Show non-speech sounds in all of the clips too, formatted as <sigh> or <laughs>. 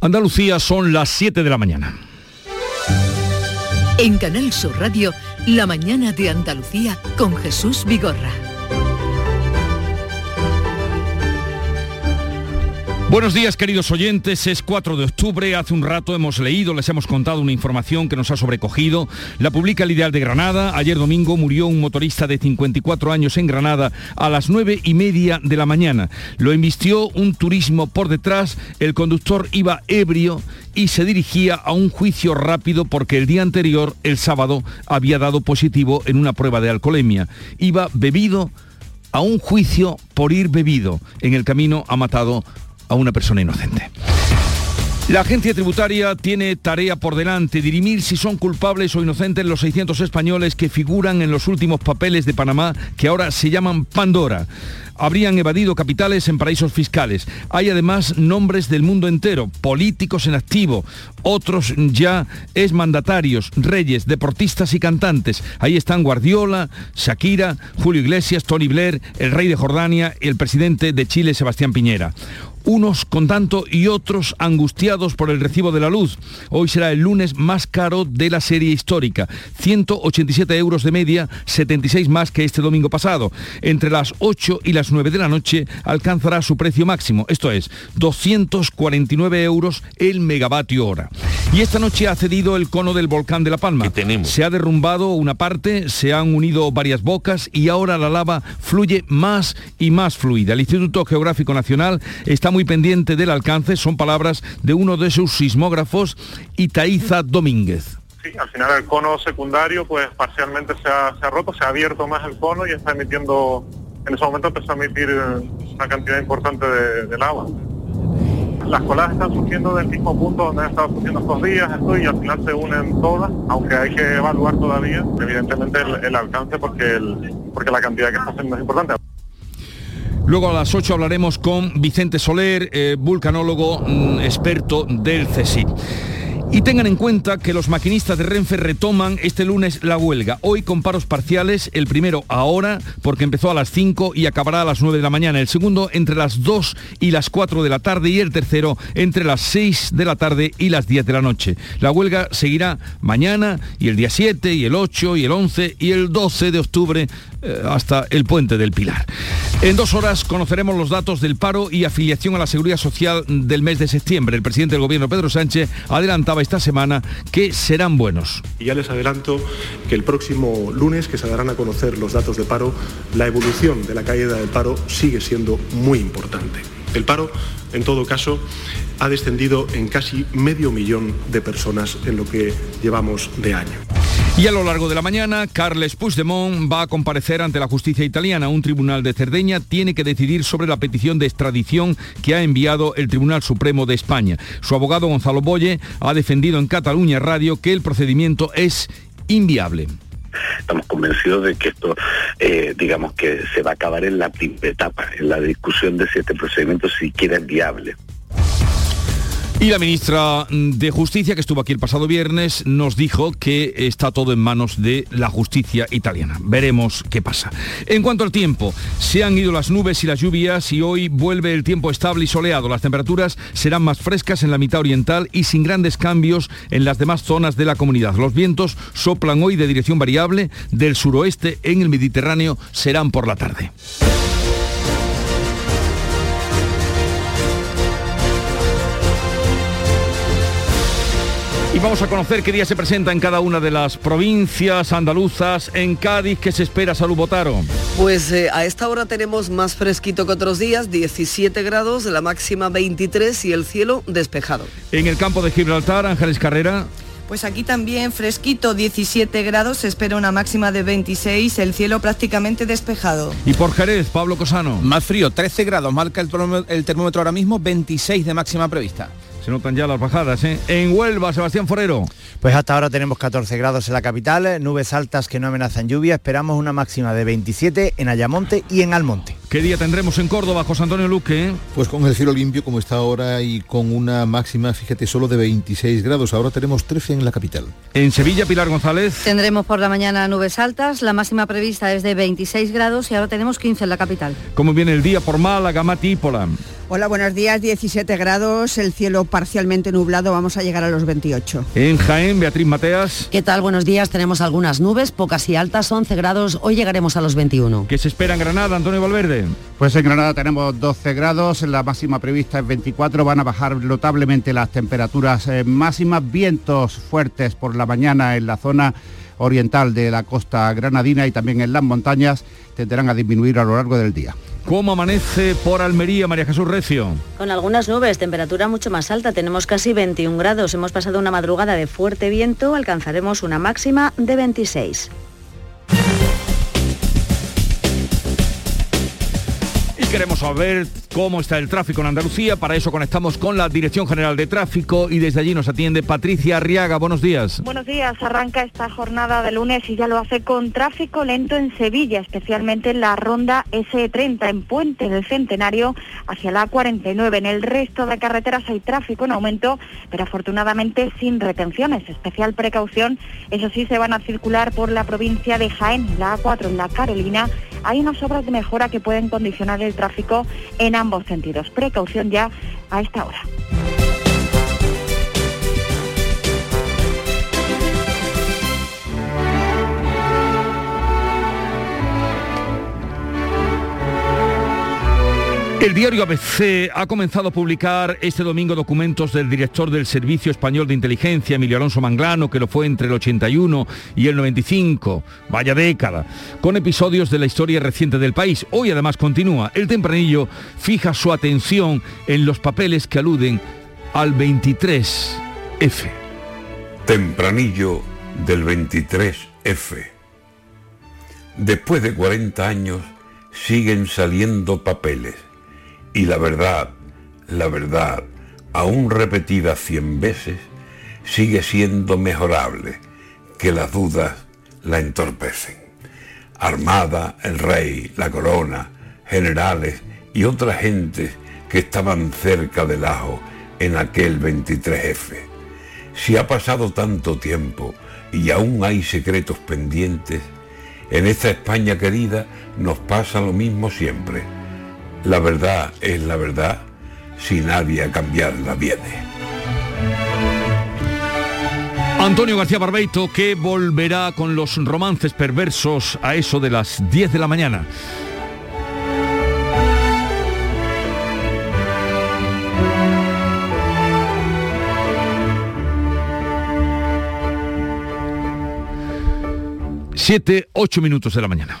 Andalucía son las 7 de la mañana. En Canal Sur Radio, La mañana de Andalucía con Jesús Vigorra. Buenos días queridos oyentes, es 4 de octubre, hace un rato hemos leído, les hemos contado una información que nos ha sobrecogido, la publica el Ideal de Granada, ayer domingo murió un motorista de 54 años en Granada a las 9 y media de la mañana, lo embistió un turismo por detrás, el conductor iba ebrio y se dirigía a un juicio rápido porque el día anterior, el sábado, había dado positivo en una prueba de alcoholemia, iba bebido a un juicio por ir bebido. En el camino ha matado a una persona inocente. La agencia tributaria tiene tarea por delante, dirimir si son culpables o inocentes los 600 españoles que figuran en los últimos papeles de Panamá, que ahora se llaman Pandora. Habrían evadido capitales en paraísos fiscales. Hay además nombres del mundo entero, políticos en activo, otros ya es mandatarios, reyes, deportistas y cantantes. Ahí están Guardiola, Shakira, Julio Iglesias, Tony Blair, el rey de Jordania y el presidente de Chile, Sebastián Piñera unos con tanto y otros angustiados por el recibo de la luz. Hoy será el lunes más caro de la serie histórica. 187 euros de media, 76 más que este domingo pasado. Entre las 8 y las 9 de la noche alcanzará su precio máximo, esto es 249 euros el megavatio hora. Y esta noche ha cedido el cono del volcán de La Palma. Se ha derrumbado una parte, se han unido varias bocas y ahora la lava fluye más y más fluida. El Instituto Geográfico Nacional está muy pendiente del alcance, son palabras de uno de sus sismógrafos, Itaiza Domínguez. Sí, al final el cono secundario pues parcialmente se ha, roto, se ha abierto más el cono y está emitiendo, en ese momento empezó a emitir una cantidad importante de, del agua. Las coladas están surgiendo del mismo punto donde han estado surgiendo estos días, y al final se unen todas, aunque hay que evaluar todavía, evidentemente, el, alcance porque, el, porque la cantidad que está haciendo es importante. Luego a las 8 hablaremos con Vicente Soler, eh, vulcanólogo mm, experto del CSIC. Y tengan en cuenta que los maquinistas de Renfe retoman este lunes la huelga. Hoy con paros parciales, el primero ahora, porque empezó a las 5 y acabará a las 9 de la mañana. El segundo entre las 2 y las 4 de la tarde y el tercero entre las 6 de la tarde y las 10 de la noche. La huelga seguirá mañana y el día 7 y el 8 y el 11 y el 12 de octubre hasta el puente del Pilar. En dos horas conoceremos los datos del paro y afiliación a la Seguridad Social del mes de septiembre. El presidente del Gobierno, Pedro Sánchez, adelantaba esta semana que serán buenos. Y ya les adelanto que el próximo lunes, que se darán a conocer los datos de paro, la evolución de la caída del paro sigue siendo muy importante. El paro, en todo caso, ha descendido en casi medio millón de personas en lo que llevamos de año. Y a lo largo de la mañana, Carles Puigdemont va a comparecer ante la justicia italiana. Un tribunal de Cerdeña tiene que decidir sobre la petición de extradición que ha enviado el Tribunal Supremo de España. Su abogado Gonzalo Boye ha defendido en Cataluña Radio que el procedimiento es inviable estamos convencidos de que esto, eh, digamos que se va a acabar en la primera etapa, en la discusión de si este procedimiento siquiera es viable. Y la ministra de Justicia, que estuvo aquí el pasado viernes, nos dijo que está todo en manos de la justicia italiana. Veremos qué pasa. En cuanto al tiempo, se han ido las nubes y las lluvias y hoy vuelve el tiempo estable y soleado. Las temperaturas serán más frescas en la mitad oriental y sin grandes cambios en las demás zonas de la comunidad. Los vientos soplan hoy de dirección variable del suroeste en el Mediterráneo serán por la tarde. Y vamos a conocer qué día se presenta en cada una de las provincias andaluzas. En Cádiz, ¿qué se espera, Salud Botaro? Pues eh, a esta hora tenemos más fresquito que otros días, 17 grados, la máxima 23 y el cielo despejado. En el campo de Gibraltar, Ángeles Carrera. Pues aquí también fresquito, 17 grados, se espera una máxima de 26, el cielo prácticamente despejado. Y por Jerez, Pablo Cosano. Más frío, 13 grados, marca el termómetro ahora mismo, 26 de máxima prevista. Se notan ya las bajadas, ¿eh? En Huelva, Sebastián Forero. Pues hasta ahora tenemos 14 grados en la capital, nubes altas que no amenazan lluvia, esperamos una máxima de 27 en Ayamonte y en Almonte. ¿Qué día tendremos en Córdoba, José Antonio Luque? Pues con el cielo limpio como está ahora y con una máxima, fíjate, solo de 26 grados. Ahora tenemos 13 en la capital. En Sevilla, Pilar González. Tendremos por la mañana nubes altas, la máxima prevista es de 26 grados y ahora tenemos 15 en la capital. ¿Cómo viene el día por Málaga, Mati y Hola, buenos días, 17 grados, el cielo parcialmente nublado, vamos a llegar a los 28. En Jaén, Beatriz Mateas. ¿Qué tal? Buenos días. Tenemos algunas nubes, pocas y altas, 11 grados. Hoy llegaremos a los 21. ¿Qué se espera en Granada, Antonio Valverde? Pues en Granada tenemos 12 grados, la máxima prevista es 24, van a bajar notablemente las temperaturas eh, máximas, vientos fuertes por la mañana en la zona oriental de la costa granadina y también en las montañas tenderán a disminuir a lo largo del día. ¿Cómo amanece por Almería, María Jesús Recio? Con algunas nubes, temperatura mucho más alta, tenemos casi 21 grados, hemos pasado una madrugada de fuerte viento, alcanzaremos una máxima de 26. queremos saber cómo está el tráfico en Andalucía. Para eso conectamos con la Dirección General de Tráfico y desde allí nos atiende Patricia Arriaga. Buenos días. Buenos días. Arranca esta jornada de lunes y ya lo hace con tráfico lento en Sevilla, especialmente en la ronda S30 en Puente del Centenario hacia la 49. En el resto de carreteras hay tráfico en aumento, pero afortunadamente sin retenciones. Especial precaución, eso sí, se van a circular por la provincia de Jaén, la A4 en la Carolina. Hay unas obras de mejora que pueden condicionar el tráfico tráfico en ambos sentidos. Precaución ya a esta hora. El diario ABC ha comenzado a publicar este domingo documentos del director del Servicio Español de Inteligencia, Emilio Alonso Manglano, que lo fue entre el 81 y el 95, vaya década, con episodios de la historia reciente del país. Hoy además continúa. El tempranillo fija su atención en los papeles que aluden al 23F. Tempranillo del 23F. Después de 40 años siguen saliendo papeles y la verdad, la verdad, aún repetida cien veces, sigue siendo mejorable, que las dudas la entorpecen. Armada, el rey, la corona, generales y otras gentes que estaban cerca del ajo en aquel 23F. Si ha pasado tanto tiempo y aún hay secretos pendientes, en esta España querida nos pasa lo mismo siempre la verdad es la verdad si nadie a cambiarla viene. Antonio García Barbeito que volverá con los romances perversos a eso de las 10 de la mañana. Siete, ocho minutos de la mañana.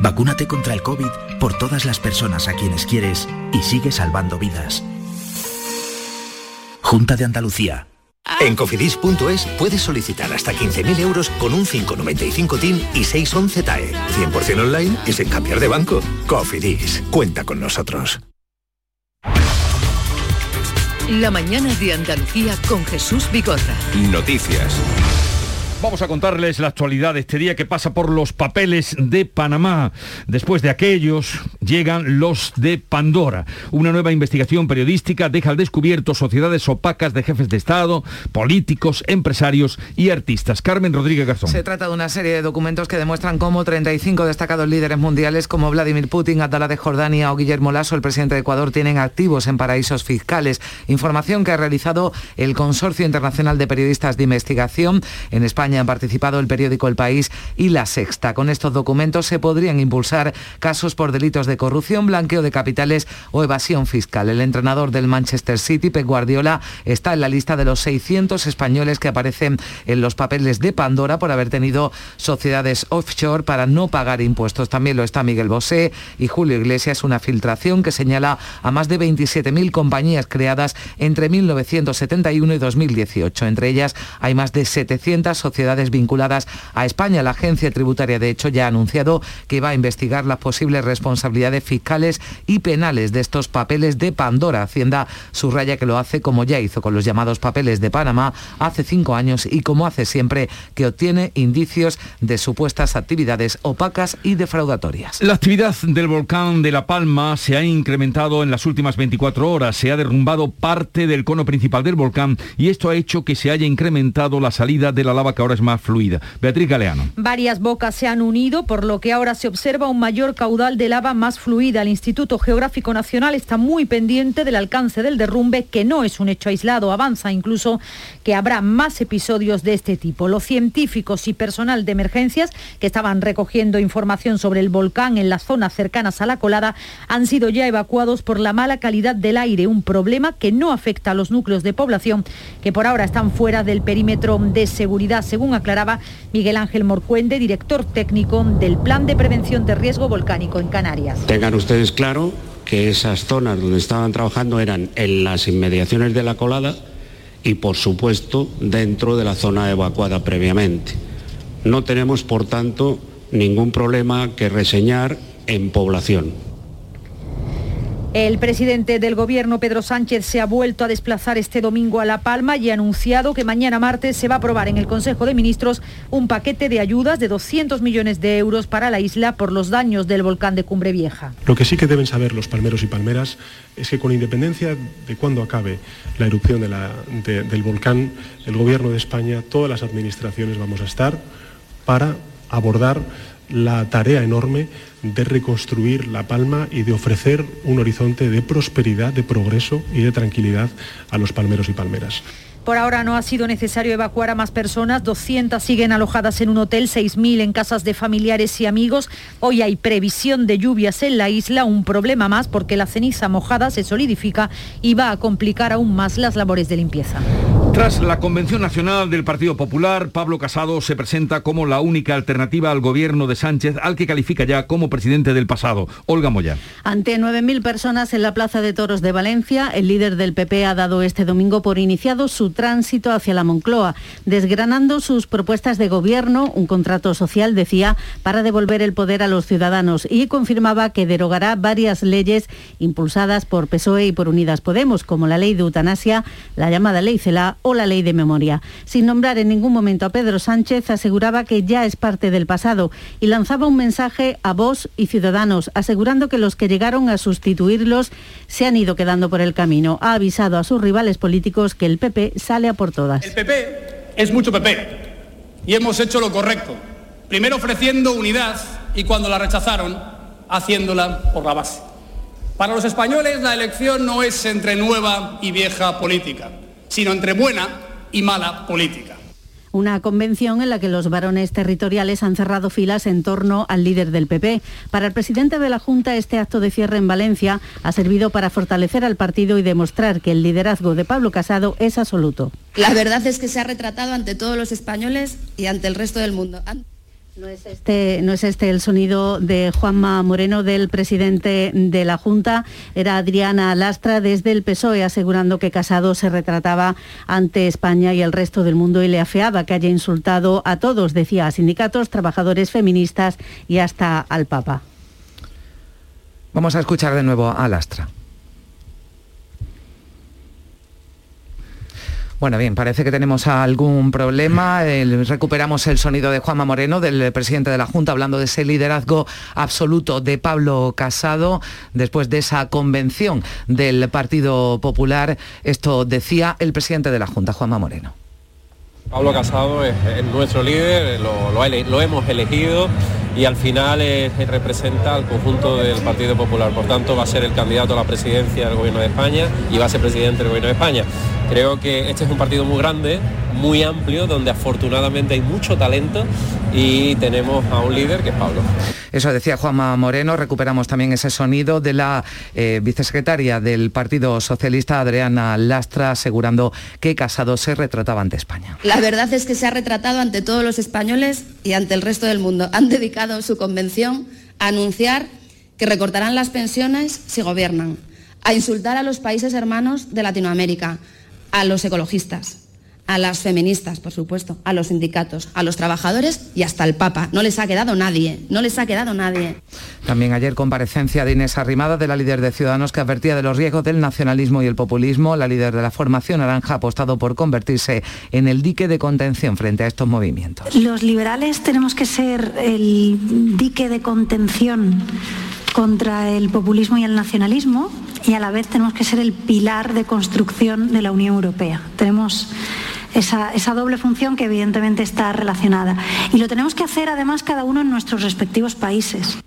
Vacúnate contra el COVID por todas las personas a quienes quieres y sigue salvando vidas. Junta de Andalucía. En cofidis.es puedes solicitar hasta 15.000 euros con un 595 TIN y 611 TAE. 100% online y sin cambiar de banco. Cofidis, cuenta con nosotros. La mañana de Andalucía con Jesús Bigorra. Noticias. Vamos a contarles la actualidad de este día que pasa por los papeles de Panamá. Después de aquellos llegan los de Pandora. Una nueva investigación periodística deja al descubierto sociedades opacas de jefes de Estado, políticos, empresarios y artistas. Carmen Rodríguez Garzón. Se trata de una serie de documentos que demuestran cómo 35 destacados líderes mundiales como Vladimir Putin, Abdalá de Jordania o Guillermo Lasso, el presidente de Ecuador, tienen activos en paraísos fiscales. Información que ha realizado el Consorcio Internacional de Periodistas de Investigación en España han participado el periódico El País y La Sexta. Con estos documentos se podrían impulsar casos por delitos de corrupción, blanqueo de capitales o evasión fiscal. El entrenador del Manchester City, Pep Guardiola, está en la lista de los 600 españoles que aparecen en los papeles de Pandora por haber tenido sociedades offshore para no pagar impuestos. También lo está Miguel Bosé y Julio Iglesias, una filtración que señala a más de 27.000 compañías creadas entre 1971 y 2018. Entre ellas hay más de 700 sociedades sociedades vinculadas a España. La agencia tributaria, de hecho, ya ha anunciado que va a investigar las posibles responsabilidades fiscales y penales de estos papeles de Pandora. Hacienda subraya que lo hace como ya hizo con los llamados papeles de Panamá hace cinco años y como hace siempre que obtiene indicios de supuestas actividades opacas y defraudatorias. La actividad del volcán de La Palma se ha incrementado en las últimas 24 horas. Se ha derrumbado parte del cono principal del volcán y esto ha hecho que se haya incrementado la salida de la lava que ahora es más fluida. Beatriz Galeano. Varias bocas se han unido, por lo que ahora se observa un mayor caudal de lava más fluida. El Instituto Geográfico Nacional está muy pendiente del alcance del derrumbe, que no es un hecho aislado. Avanza incluso que habrá más episodios de este tipo. Los científicos y personal de emergencias que estaban recogiendo información sobre el volcán en las zonas cercanas a la colada han sido ya evacuados por la mala calidad del aire, un problema que no afecta a los núcleos de población que por ahora están fuera del perímetro de seguridad, según aclaraba Miguel Ángel Morcuende, director técnico del Plan de Prevención de Riesgo Volcánico en Canarias. Tengan ustedes claro que esas zonas donde estaban trabajando eran en las inmediaciones de la colada y por supuesto dentro de la zona evacuada previamente. No tenemos, por tanto, ningún problema que reseñar en población. El presidente del Gobierno, Pedro Sánchez, se ha vuelto a desplazar este domingo a La Palma y ha anunciado que mañana martes se va a aprobar en el Consejo de Ministros un paquete de ayudas de 200 millones de euros para la isla por los daños del volcán de Cumbre Vieja. Lo que sí que deben saber los palmeros y palmeras es que con independencia de cuándo acabe la erupción del volcán, el Gobierno de España, todas las administraciones vamos a estar para abordar la tarea enorme de reconstruir La Palma y de ofrecer un horizonte de prosperidad, de progreso y de tranquilidad a los palmeros y palmeras. Por ahora no ha sido necesario evacuar a más personas, 200 siguen alojadas en un hotel, 6.000 en casas de familiares y amigos. Hoy hay previsión de lluvias en la isla, un problema más porque la ceniza mojada se solidifica y va a complicar aún más las labores de limpieza. Tras la Convención Nacional del Partido Popular, Pablo Casado se presenta como la única alternativa al gobierno de Sánchez, al que califica ya como presidente del pasado. Olga Moya. Ante 9.000 personas en la Plaza de Toros de Valencia, el líder del PP ha dado este domingo por iniciado su tránsito hacia la Moncloa, desgranando sus propuestas de gobierno, un contrato social, decía, para devolver el poder a los ciudadanos y confirmaba que derogará varias leyes impulsadas por PSOE y por Unidas Podemos, como la ley de eutanasia, la llamada ley CELA o la ley de memoria. Sin nombrar en ningún momento a Pedro Sánchez, aseguraba que ya es parte del pasado y lanzaba un mensaje a vos y Ciudadanos, asegurando que los que llegaron a sustituirlos se han ido quedando por el camino. Ha avisado a sus rivales políticos que el PP sale a por todas. El PP es mucho PP y hemos hecho lo correcto. Primero ofreciendo unidad y cuando la rechazaron, haciéndola por la base. Para los españoles la elección no es entre nueva y vieja política sino entre buena y mala política. Una convención en la que los varones territoriales han cerrado filas en torno al líder del PP. Para el presidente de la Junta, este acto de cierre en Valencia ha servido para fortalecer al partido y demostrar que el liderazgo de Pablo Casado es absoluto. La verdad es que se ha retratado ante todos los españoles y ante el resto del mundo. No es, este, no es este el sonido de Juanma Moreno, del presidente de la Junta. Era Adriana Lastra desde el PSOE asegurando que Casado se retrataba ante España y el resto del mundo y le afeaba que haya insultado a todos, decía, a sindicatos, trabajadores, feministas y hasta al Papa. Vamos a escuchar de nuevo a Lastra. Bueno, bien, parece que tenemos algún problema. <laughs> recuperamos el sonido de Juanma Moreno, del presidente de la Junta, hablando de ese liderazgo absoluto de Pablo Casado después de esa convención del Partido Popular. Esto decía el presidente de la Junta, Juanma Moreno. Pablo Casado es, nuestro líder, lo, hemos elegido y al final representa al conjunto del Partido Popular. Por tanto, va a ser el candidato a la presidencia del Gobierno de España y va a ser presidente del Gobierno de España. Creo que este es un partido muy grande, muy amplio, donde afortunadamente hay mucho talento y tenemos a un líder que es Pablo. Eso decía Juanma Moreno, recuperamos también ese sonido de la eh, vicesecretaria del Partido Socialista, Adriana Lastra, asegurando que Casado se retrataba ante España. La verdad es que se ha retratado ante todos los españoles y ante el resto del mundo. Han dedicado su convención a anunciar que recortarán las pensiones si gobiernan, a insultar a los países hermanos de Latinoamérica, a los ecologistas, a las feministas, por supuesto, a los sindicatos, a los trabajadores y hasta al Papa. No les ha quedado nadie, no les ha quedado nadie. También ayer comparecencia de Inés Arrimada, de la líder de Ciudadanos, que advertía de los riesgos del nacionalismo y el populismo. La líder de la formación naranja ha apostado por convertirse en el dique de contención frente a estos movimientos. Los liberales tenemos que ser el dique de contención contra el populismo y el nacionalismo y a la vez tenemos que ser el pilar de construcción de la Unión Europea. Tenemos esa, doble función que evidentemente está relacionada. Y lo tenemos que hacer además cada uno en nuestros respectivos países.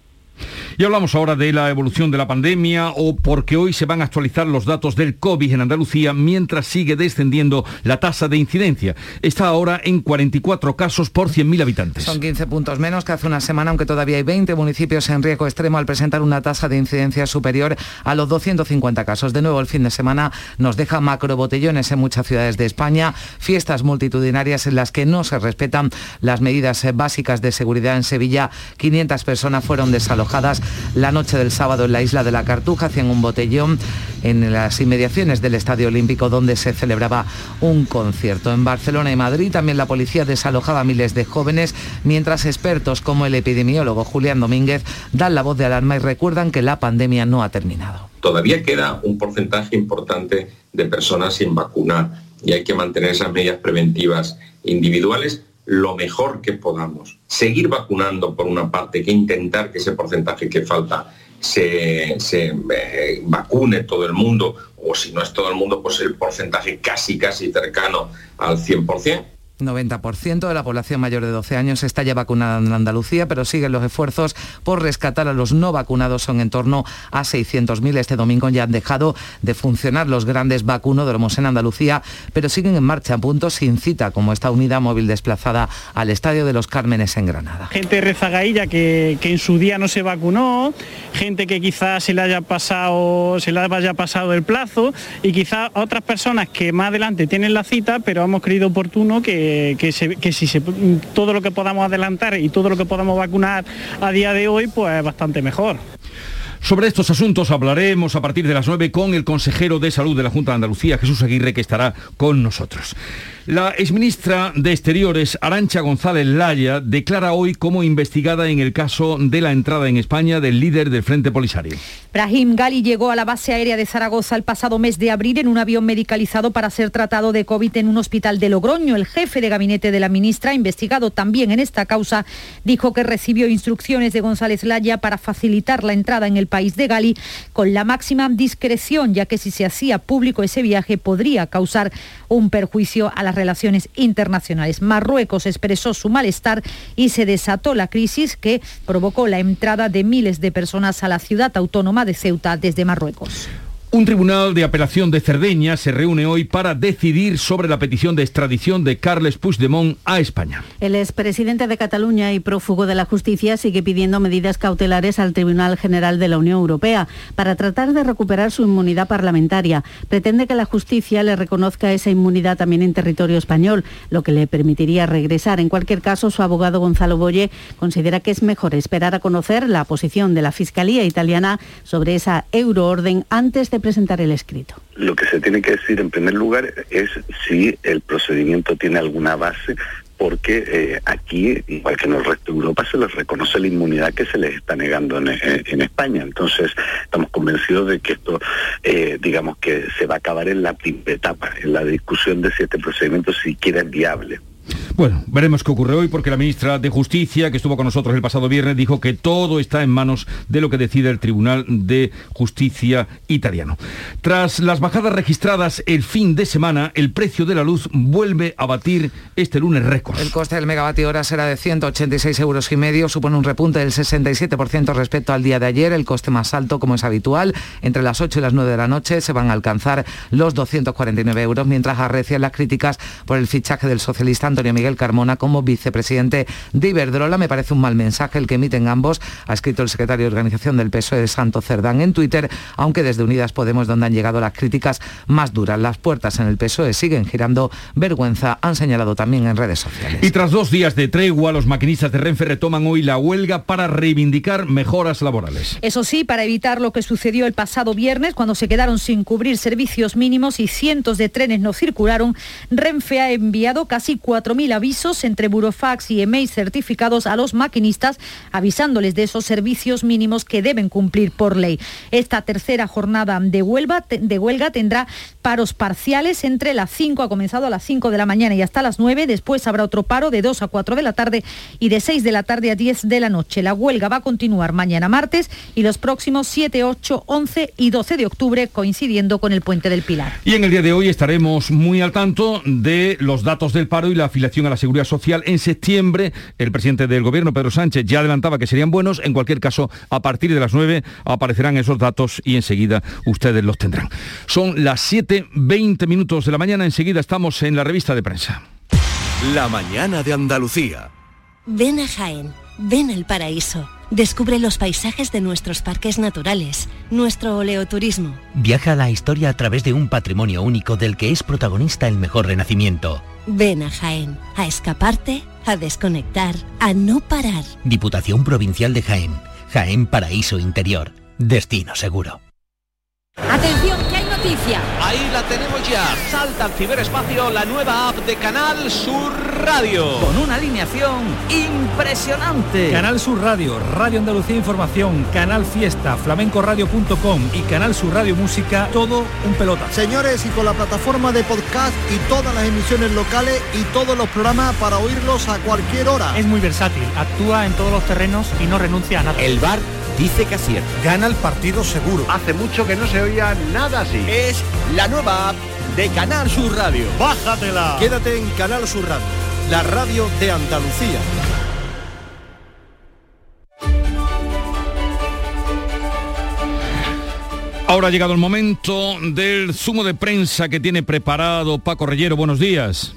Y hablamos ahora de la evolución de la pandemia o porque hoy se van a actualizar los datos del COVID en Andalucía mientras sigue descendiendo la tasa de incidencia. Está ahora en 44 casos por 100.000 habitantes. Son 15 puntos menos que hace una semana, aunque todavía hay 20 municipios en riesgo extremo al presentar una tasa de incidencia superior a los 250 casos. De nuevo, el fin de semana nos deja macrobotellones en muchas ciudades de España, fiestas multitudinarias en las que no se respetan las medidas básicas de seguridad en Sevilla. 500 personas fueron desalojadas la noche del sábado en la isla de la Cartuja, hacían un botellón en las inmediaciones del Estadio Olímpico donde se celebraba un concierto. En Barcelona y Madrid también la policía desalojaba a miles de jóvenes, mientras expertos como el epidemiólogo Julián Domínguez dan la voz de alarma y recuerdan que la pandemia no ha terminado. Todavía queda un porcentaje importante de personas sin vacunar y hay que mantener esas medidas preventivas individuales lo mejor que podamos. Seguir vacunando por una parte, que intentar que ese porcentaje que falta se, se eh, vacune todo el mundo, o si no es todo el mundo, pues el porcentaje casi, casi cercano al 100%. 90% de la población mayor de 12 años está ya vacunada en Andalucía, pero siguen los esfuerzos por rescatar a los no vacunados. Son en torno a 600.000. Este domingo ya han dejado de funcionar los grandes vacunódromos en Andalucía, pero siguen en marcha a punto sin cita, como esta unidad móvil desplazada al Estadio de los Cármenes en Granada. Gente rezagailla que, que en su día no se vacunó, gente que quizás se le haya pasado, se le haya pasado el plazo y quizás otras personas que más adelante tienen la cita, pero hemos creído oportuno que que, si se, todo lo que podamos adelantar y todo lo que podamos vacunar a día de hoy, pues bastante mejor. Sobre estos asuntos hablaremos a partir de las 9 con el consejero de Salud de la Junta de Andalucía, Jesús Aguirre, que estará con nosotros. La exministra de Exteriores, Arancha González Laya, declara hoy como investigada en el caso de la entrada en España del líder del Frente Polisario. Brahim Gali llegó a la base aérea de Zaragoza el pasado mes de abril en un avión medicalizado para ser tratado de COVID en un hospital de Logroño. El jefe de gabinete de la ministra, investigado también en esta causa, dijo que recibió instrucciones de González Laya para facilitar la entrada en el país de Gali con la máxima discreción, ya que si se hacía público ese viaje podría causar un perjuicio a las relaciones internacionales. Marruecos expresó su malestar y se desató la crisis que provocó la entrada de miles de personas a la ciudad autónoma de Ceuta desde Marruecos. Un tribunal de apelación de Cerdeña se reúne hoy para decidir sobre la petición de extradición de Carles Puigdemont a España. El expresidente de Cataluña y prófugo de la justicia sigue pidiendo medidas cautelares al Tribunal General de la Unión Europea para tratar de recuperar su inmunidad parlamentaria. Pretende que la justicia le reconozca esa inmunidad también en territorio español, lo que le permitiría regresar. En cualquier caso, su abogado Gonzalo Boye considera que es mejor esperar a conocer la posición de la Fiscalía italiana sobre esa euroorden antes de presentar el escrito. Lo que se tiene que decir en primer lugar es si el procedimiento tiene alguna base porque eh, aquí, igual que en el resto de Europa, se les reconoce la inmunidad que se les está negando en, en España. Entonces, estamos convencidos de que esto, eh, digamos que se va a acabar en la primera etapa, en la discusión de si este procedimiento siquiera es viable. Bueno, veremos qué ocurre hoy porque la ministra de Justicia, que estuvo con nosotros el pasado viernes, dijo que todo está en manos de lo que decide el Tribunal de Justicia italiano. Tras las bajadas registradas el fin de semana, el precio de la luz vuelve a batir este lunes récord. El coste del megavatio hora será de 186 euros y medio, supone un repunte del 67% respecto al día de ayer, el coste más alto como es habitual. Entre las 8 y las 9 de la noche se van a alcanzar los 249 euros, mientras arrecian las críticas por el fichaje del socialista Antonio Miguel Miguel Carmona como vicepresidente de Iberdrola. Me parece un mal mensaje el que emiten ambos, ha escrito el secretario de Organización del PSOE, Santo Cerdán, en Twitter, aunque desde Unidas Podemos, donde han llegado las críticas más duras. Las puertas en el PSOE siguen girando. Vergüenza han señalado también en redes sociales. Y tras dos días de tregua, los maquinistas de Renfe retoman hoy la huelga para reivindicar mejoras laborales. Eso sí, para evitar lo que sucedió el pasado viernes, cuando se quedaron sin cubrir servicios mínimos y cientos de trenes no circularon, Renfe ha enviado casi 4.000 avisos entre burofax y emails certificados a los maquinistas, avisándoles de esos servicios mínimos que deben cumplir por ley. Esta tercera jornada de huelga, de huelga tendrá paros parciales entre las 5, ha comenzado a las 5 de la mañana y hasta las 9, después habrá otro paro de 2 a 4 de la tarde y de 6 de la tarde a 10 de la noche. La huelga va a continuar mañana martes y los próximos 7, 8, 11 y 12 de octubre coincidiendo con el puente del Pilar. Y en el día de hoy estaremos muy al tanto de los datos del paro y la afiliación a la Seguridad Social. En septiembre, el presidente del Gobierno, Pedro Sánchez, ya adelantaba que serían buenos. En cualquier caso, a partir de las 9 aparecerán esos datos y enseguida ustedes los tendrán. Son las 7, 20 minutos de la mañana. Enseguida estamos en la revista de prensa. La mañana de Andalucía. Ven a Jaén, ven al paraíso. Descubre los paisajes de nuestros parques naturales, nuestro oleoturismo. Viaja a la historia a través de un patrimonio único del que es protagonista el mejor renacimiento. Ven a Jaén, a escaparte, a desconectar, a no parar. Diputación Provincial de Jaén, Jaén Paraíso Interior, destino seguro. Atención, noticia. Ahí la tenemos ya. Salta al ciberespacio la nueva app de Canal Sur Radio. Con una alineación impresionante. Canal Sur Radio, Radio Andalucía Información, Canal Fiesta, flamencoradio.com y Canal Sur Radio Música, todo un pelota. Señores, y con la plataforma de podcast y todas las emisiones locales y todos los programas para oírlos a cualquier hora. Es muy versátil, actúa en todos los terrenos y no renuncia a nada. El bar dice que acierta. Gana el partido seguro. Hace mucho que no se oía nada así. Es la nueva app de Canal Sur Radio. Bájatela. Quédate en Canal Sur Radio, la radio de Andalucía. Ahora ha llegado el momento del zumo de prensa que tiene preparado Paco Reyero. Buenos días.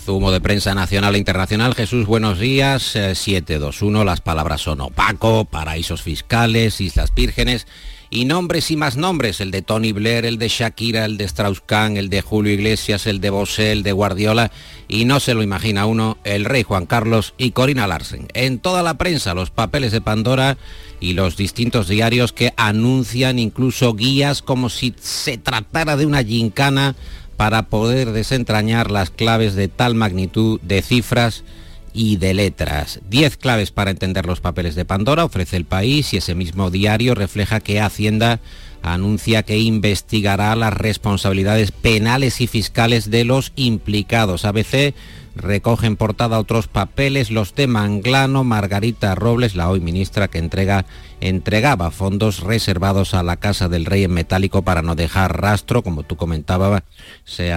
Zumo de prensa nacional e internacional. Jesús, buenos días. 721, las palabras son opaco, paraísos fiscales, Islas Vírgenes y nombres y más nombres, el de Tony Blair, el de Shakira, el de Strauss-Kahn, el de Julio Iglesias, el de Bosé, el de Guardiola y no se lo imagina uno, el rey Juan Carlos y Corina Larsen. En toda la prensa, los papeles de Pandora y los distintos diarios que anuncian incluso guías como si se tratara de una gincana para poder desentrañar las claves de tal magnitud de cifras y de letras. Diez claves para entender los papeles de Pandora ofrece el país y ese mismo diario refleja que Hacienda anuncia que investigará las responsabilidades penales y fiscales de los implicados. ABC recoge en portada otros papeles, los de Manglano, Margarita Robles, la hoy ministra que entrega, entregaba fondos reservados a la Casa del Rey en metálico para no dejar rastro, como tú comentabas, se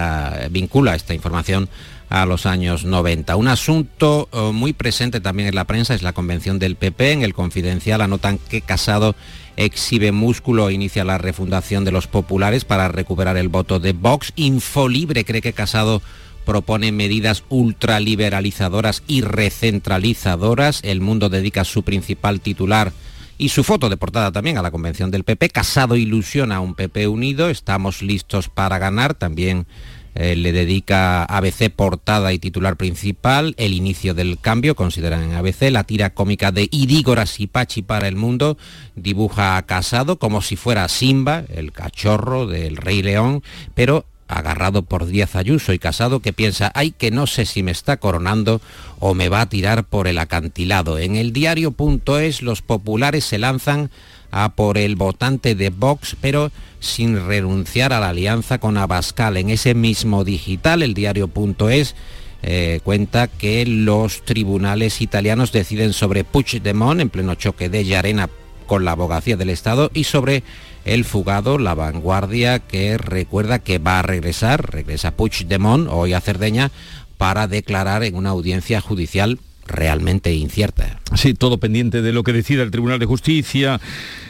vincula esta información a los años 90. Un asunto eh, muy presente también en la prensa es la convención del PP. En el confidencial anotan que Casado exhibe músculo inicia la refundación de los populares para recuperar el voto de Vox. Infolibre cree que Casado propone medidas ultraliberalizadoras y recentralizadoras. El mundo dedica su principal titular y su foto de portada también a la convención del PP. Casado ilusiona a un PP unido. Estamos listos para ganar. También eh, le dedica ABC portada y titular principal, el inicio del cambio, consideran en ABC, la tira cómica de Idígora Sipachi para el mundo, dibuja a Casado como si fuera Simba, el cachorro del Rey León, pero agarrado por Díaz Ayuso y Casado que piensa, ay que no sé si me está coronando o me va a tirar por el acantilado. En el diario.es los populares se lanzan a por el votante de Vox, pero sin renunciar a la alianza con Abascal. En ese mismo digital, el diario.es eh, cuenta que los tribunales italianos deciden sobre Puigdemont en pleno choque de Llarena con la abogacía del Estado y sobre el fugado La Vanguardia que recuerda que va a regresar, regresa Puigdemont hoy a Cerdeña para declarar en una audiencia judicial realmente incierta. Sí, todo pendiente de lo que decida el Tribunal de Justicia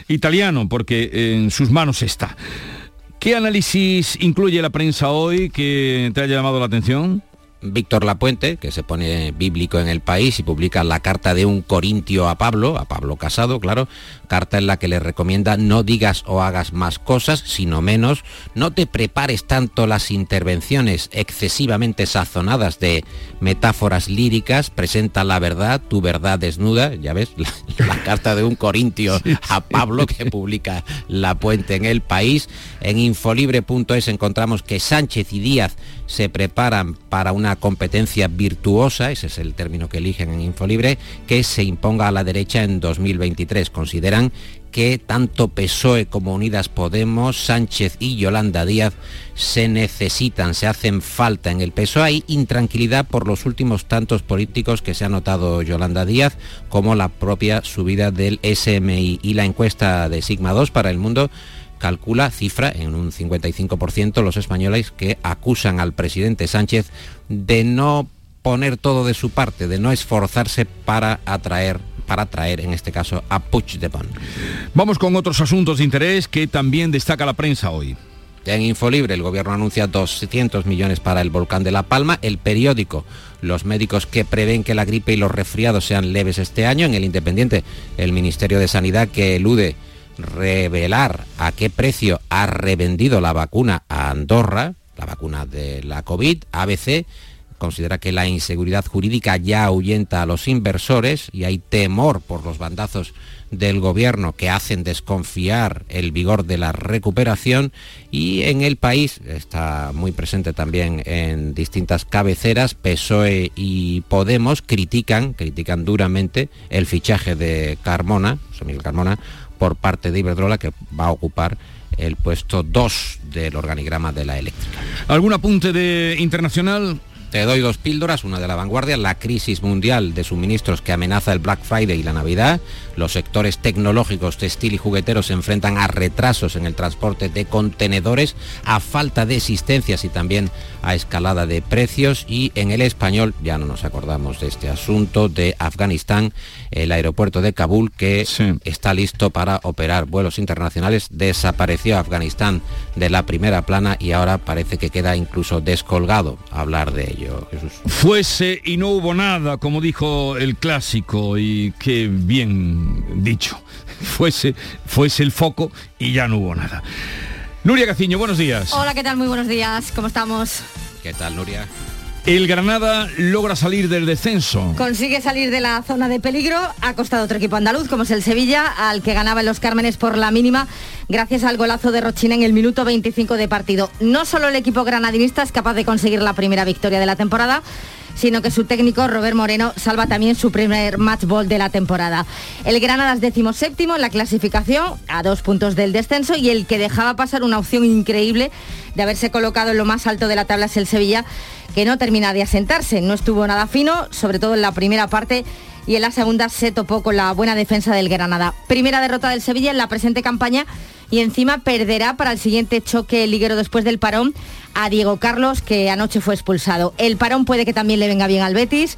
italiano, porque en sus manos está. ¿Qué análisis incluye la prensa hoy que te haya llamado la atención? Víctor Lapuente, que se pone bíblico en el país y publica la carta de un corintio a Pablo, a Pablo Casado, claro, carta en la que le recomienda no digas o hagas más cosas, sino menos, no te prepares tanto las intervenciones excesivamente sazonadas de metáforas líricas, presenta la verdad, tu verdad desnuda, ya ves, <laughs> la, carta de un corintio <laughs> a Pablo que publica Lapuente en el país. En infolibre.es encontramos que Sánchez y Díaz se preparan para una competencia virtuosa, ese es el término que eligen en Infolibre, que se imponga a la derecha en 2023. Consideran que tanto PSOE como Unidas Podemos, Sánchez y Yolanda Díaz se necesitan, se hacen falta en el PSOE. Hay intranquilidad por los últimos tantos políticos que se ha notado Yolanda Díaz, como la propia subida del SMI y la encuesta de Sigma 2 para el mundo calcula, cifra en un 55% los españoles que acusan al presidente Sánchez de no poner todo de su parte, de no esforzarse para atraer para atraer en este caso a Puigdemont. Vamos con otros asuntos de interés que también destaca la prensa hoy. En Infolibre el gobierno anuncia 200 millones para el volcán de La Palma. El periódico, los médicos que prevén que la gripe y los resfriados sean leves este año. En el Independiente, el Ministerio de Sanidad que elude revelar a qué precio ha revendido la vacuna a Andorra, la vacuna de la COVID, ABC considera que la inseguridad jurídica ya ahuyenta a los inversores y hay temor por los bandazos del gobierno que hacen desconfiar el vigor de la recuperación. Y en el país está muy presente también en distintas cabeceras PSOE y Podemos critican critican duramente el fichaje de Carmona, Miguel Carmona por parte de Iberdrola que va a ocupar el puesto 2 del organigrama de la eléctrica. ¿Algún apunte de internacional? Te doy dos píldoras, una de la vanguardia, la crisis mundial de suministros que amenaza el Black Friday y la Navidad. Los sectores tecnológicos, textil y jugueteros se enfrentan a retrasos en el transporte de contenedores, a falta de existencias y también a escalada de precios. Y en el español, ya no nos acordamos de este asunto, de Afganistán, el aeropuerto de Kabul que está listo para operar vuelos internacionales. Desapareció Afganistán de la primera plana y ahora parece que queda incluso descolgado hablar de ello. Fuese y no hubo nada, como dijo el clásico, y qué bien dicho. <laughs> Fuese, fuese el foco y ya no hubo nada. Nuria Gaciño, buenos días. Hola, ¿qué tal? Muy buenos días. ¿Cómo estamos? ¿Qué tal, Nuria? El Granada logra salir del descenso. Consigue salir de la zona de peligro. Ha costado otro equipo andaluz, como es el Sevilla, al que ganaba en los Cármenes por la mínima, gracias al golazo de Rochina en el minuto 25 de partido. No solo el equipo granadinista es capaz de conseguir la primera victoria de la temporada, sino que su técnico Robert Moreno salva también su primer match ball de la temporada. El Granada es décimo séptimo en la clasificación, a dos puntos del descenso, y el que dejaba pasar una opción increíble de haberse colocado en lo más alto de la tabla es el Sevilla, que no termina de asentarse. No estuvo nada fino, sobre todo en la primera parte y en la segunda se topó con la buena defensa del Granada. Primera derrota del Sevilla en la presente campaña y encima perderá para el siguiente choque liguero después del parón a Diego Carlos, que anoche fue expulsado. El parón puede que también le venga bien al Betis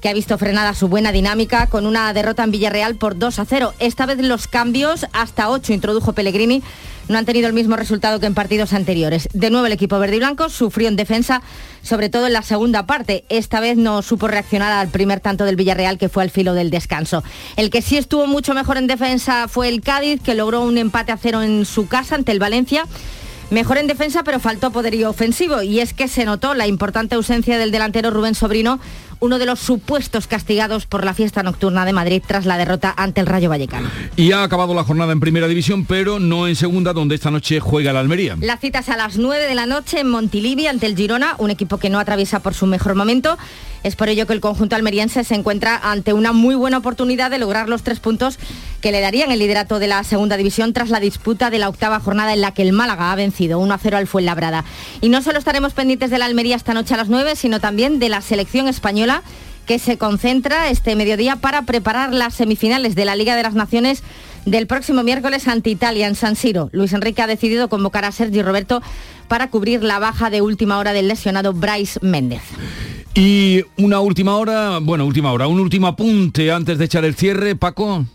que ha visto frenada su buena dinámica con una derrota en Villarreal por 2 a 0. Esta vez los cambios, hasta 8 introdujo Pellegrini, no han tenido el mismo resultado que en partidos anteriores. De nuevo el equipo verde y blanco sufrió en defensa, sobre todo en la segunda parte. Esta vez no supo reaccionar al primer tanto del Villarreal que fue al filo del descanso. El que sí estuvo mucho mejor en defensa fue el Cádiz, que logró un empate a cero en su casa ante el Valencia. Mejor en defensa, pero faltó poderío ofensivo. Y es que se notó la importante ausencia del delantero Rubén Sobrino, uno de los supuestos castigados por la fiesta nocturna de Madrid tras la derrota ante el Rayo Vallecano. Y ha acabado la jornada en primera división, pero no en segunda, donde esta noche juega la Almería. La cita es a las 9 de la noche en Montilivi ante el Girona, un equipo que no atraviesa por su mejor momento. Es por ello que el conjunto almeriense se encuentra ante una muy buena oportunidad de lograr los tres puntos que le darían el liderato de la segunda división tras la disputa de la octava jornada en la que el Málaga ha vencido 1 a 0 al Fuenlabrada. Y no solo estaremos pendientes de la Almería esta noche a las 9, sino también de la selección española que se concentra este mediodía para preparar las semifinales de la Liga de las Naciones del próximo miércoles ante Italia en San Siro. Luis Enrique ha decidido convocar a Sergi Roberto para cubrir la baja de última hora del lesionado Bryce Méndez. Y una última hora, bueno, última hora, un último apunte antes de echar el cierre, Paco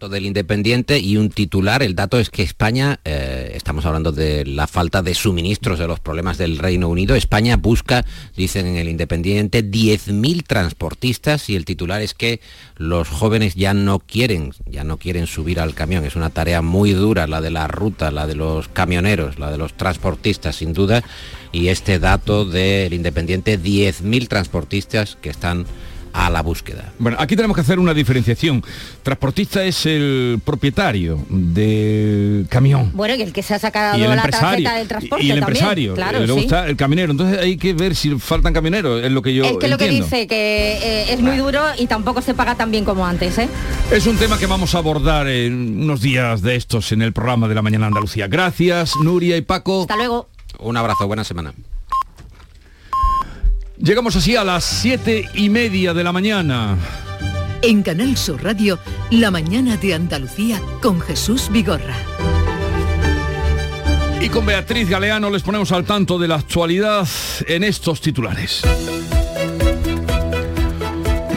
dato del Independiente y un titular. El dato es que España, eh, estamos hablando de la falta de suministros, de los problemas del Reino Unido. España busca, dicen en el Independiente, 10.000 transportistas y el titular es que los jóvenes ya no quieren, ya no quieren subir al camión. Es una tarea muy dura la de la ruta, la de los camioneros, la de los transportistas, sin duda. Y este dato del Independiente, 10.000 transportistas que están a la búsqueda. Bueno, aquí tenemos que hacer una diferenciación. Transportista es el propietario del camión. Bueno, y el que se ha sacado Y el la empresario. tarjeta del transporte y el también. empresario. Claro, luego sí. está el camionero. Entonces hay que ver si faltan camioneros, es lo que yo es que lo que dice que eh, es muy duro y tampoco se paga tan bien como antes, ¿eh? Es un tema que vamos a abordar en unos días de estos en el programa de la Mañana Andalucía. Gracias, Nuria y Paco. Hasta luego. Un abrazo, buena semana. Llegamos así a las siete y media de la mañana. En Canal Sur Radio, La mañana de Andalucía con Jesús Vigorra. Y con Beatriz Galeano les ponemos al tanto de la actualidad en estos titulares.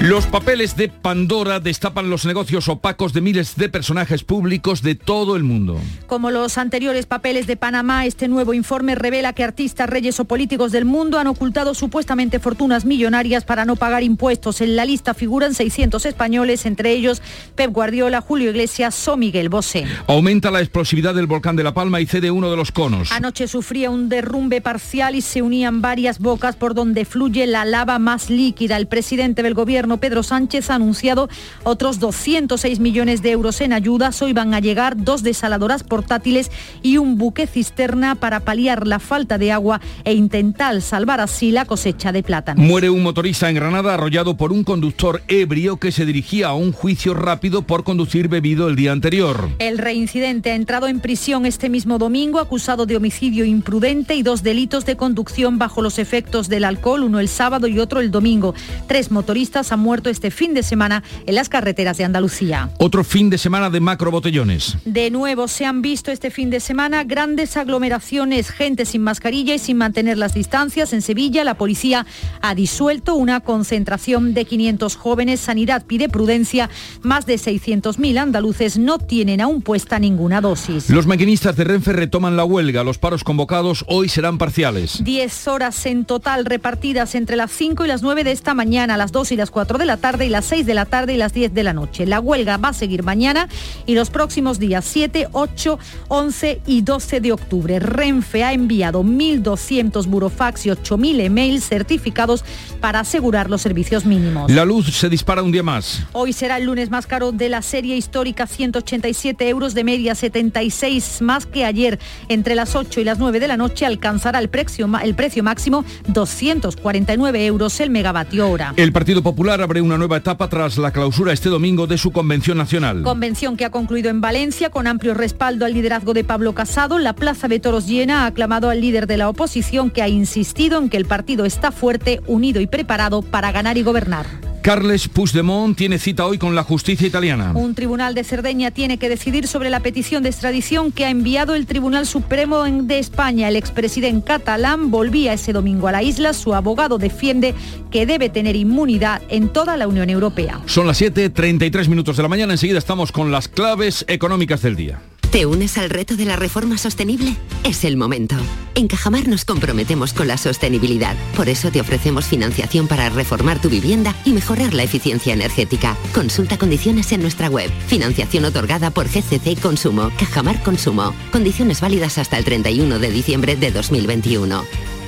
Los papeles de Pandora destapan los negocios opacos de miles de personajes públicos de todo el mundo. Como los anteriores papeles de Panamá, este nuevo informe revela que artistas, reyes o políticos del mundo han ocultado supuestamente fortunas millonarias para no pagar impuestos. En la lista figuran 600 españoles, entre ellos Pep Guardiola, Julio Iglesias o Miguel Bosé. Aumenta la explosividad del volcán de La Palma y cede uno de los conos. Anoche sufría un derrumbe parcial y se unían varias bocas por donde fluye la lava más líquida. El presidente del gobierno, Pedro Sánchez, ha anunciado otros 206 millones de euros en ayudas. Hoy van a llegar dos desaladoras portátiles y un buque cisterna para paliar la falta de agua e intentar salvar así la cosecha de plátano. Muere un motorista en Granada arrollado por un conductor ebrio que se dirigía a un juicio rápido por conducir bebido el día anterior. El reincidente ha entrado en prisión este mismo domingo acusado de homicidio imprudente y dos delitos de conducción bajo los efectos del alcohol, uno el sábado y otro el domingo. Tres motoristas han muerto este fin de semana en las carreteras de Andalucía. Otro fin de semana de macro botellones. De nuevo se han visto este fin de semana grandes aglomeraciones, gente sin mascarilla y sin mantener las distancias. En Sevilla la policía ha disuelto una concentración de 500 jóvenes. Sanidad pide prudencia. Más de 600.000 andaluces no tienen aún puesta ninguna dosis. Los maquinistas de Renfe retoman la huelga. Los paros convocados hoy serán parciales. 10 horas en total repartidas entre las 5 y las 9 de esta mañana, las 2 y las 4 de la tarde y las 6 de la tarde y las 10 de la noche. La huelga va a seguir mañana y los próximos días 7, 8, 11 y 12 de octubre. Renfe ha enviado 1.200 burofax y 8.000 emails certificados para asegurar los servicios mínimos. La luz se dispara un día más. Hoy será el lunes más caro de la serie histórica, 187 euros de media, 76 más que ayer. Entre las 8 y las 9 de la noche alcanzará el precio, el precio máximo 249 euros el megavatio hora. El Partido Popular abre una nueva etapa tras la clausura este domingo de su convención nacional. Convención que ha concluido en Valencia con amplio respaldo al liderazgo de Pablo Casado. La Plaza de Toros llena ha aclamado al líder de la oposición que ha insistido en que el partido está fuerte, unido y preparado para ganar y gobernar. Carles Puigdemont tiene cita hoy con la justicia italiana. Un tribunal de Cerdeña tiene que decidir sobre la petición de extradición que ha enviado el Tribunal Supremo de España. El expresidente catalán volvía ese domingo a la isla. Su abogado defiende que debe tener inmunidad en toda la Unión Europea. Son las 7.33 minutos de la mañana. Enseguida estamos con las claves económicas del día. ¿Te unes al reto de la reforma sostenible? Es el momento. En Cajamar nos comprometemos con la sostenibilidad. Por eso te ofrecemos financiación para reformar tu vivienda y mejorar la eficiencia energética. Consulta condiciones en nuestra web. Financiación otorgada por GCC Consumo. Cajamar Consumo. Condiciones válidas hasta el 31 de diciembre de 2021.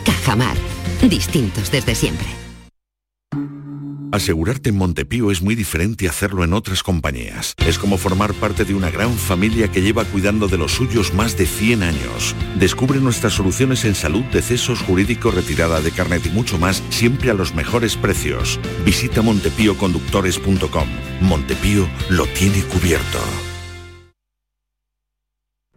Cajamar. Distintos desde siempre. Asegurarte en Montepío es muy diferente a hacerlo en otras compañías. Es como formar parte de una gran familia que lleva cuidando de los suyos más de 100 años. Descubre nuestras soluciones en salud, decesos, jurídico, retirada de carnet y mucho más, siempre a los mejores precios. Visita montepíoconductores.com. Montepío lo tiene cubierto.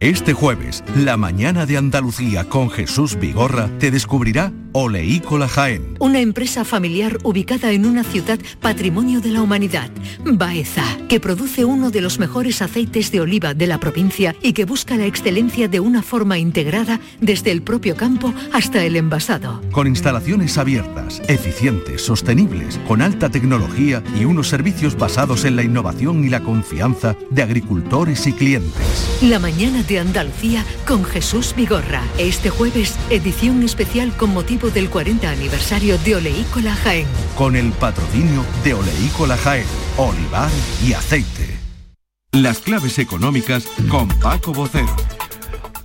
Este jueves, la mañana de Andalucía con Jesús Vigorra te descubrirá Oleícola Jaén. Una empresa familiar ubicada en una ciudad patrimonio de la humanidad, Baeza, que produce uno de los mejores aceites de oliva de la provincia y que busca la excelencia de una forma integrada desde el propio campo hasta el envasado. Con instalaciones abiertas, eficientes, sostenibles, con alta tecnología y unos servicios basados en la innovación y la confianza de agricultores y clientes. La mañana de Andalucía con Jesús Vigorra. Este jueves, edición especial con motivo del 40 aniversario de Oleícola Jaén. Con el patrocinio de Oleícola Jaén, olivar y aceite. Las claves económicas con Paco Bocero.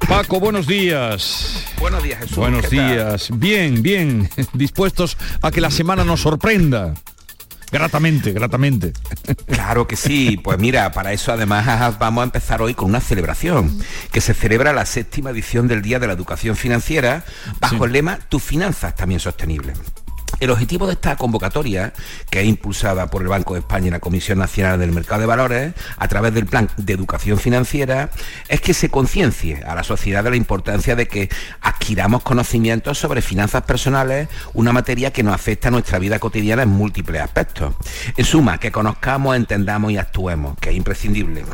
Paco, buenos días. Buenos días, Jesús. Buenos días. Bien, bien. <laughs> Dispuestos a que la semana nos sorprenda. Gratamente, gratamente. Claro que sí, pues mira, para eso además vamos a empezar hoy con una celebración, que se celebra la séptima edición del Día de la Educación Financiera bajo el lema Tus finanzas también sostenibles. El objetivo de esta convocatoria, que es impulsada por el Banco de España y la Comisión Nacional del Mercado de Valores, a través del Plan de Educación Financiera, es que se conciencie a la sociedad de la importancia de que adquiramos conocimientos sobre finanzas personales, una materia que nos afecta a nuestra vida cotidiana en múltiples aspectos. En suma, que conozcamos, entendamos y actuemos, que es imprescindible.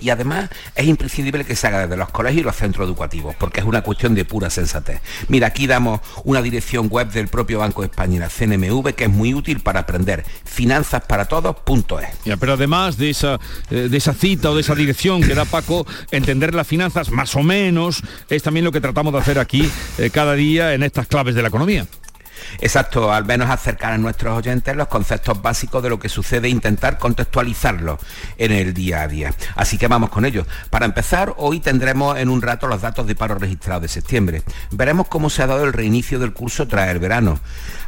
Y además es imprescindible que se haga desde los colegios y los centros educativos, porque es una cuestión de pura sensatez. Mira, aquí damos una dirección web del propio Banco de España la CNMV que es muy útil para aprender. FinanzasparaTodos.es. Ya, pero además de esa, eh, de esa cita o de esa dirección que da Paco, entender las finanzas más o menos es también lo que tratamos de hacer aquí eh, cada día en estas claves de la economía. Exacto, al menos acercar a nuestros oyentes los conceptos básicos de lo que sucede e intentar contextualizarlos en el día a día. Así que vamos con ello. Para empezar, hoy tendremos en un rato los datos de paro registrados de septiembre. Veremos cómo se ha dado el reinicio del curso tras el verano.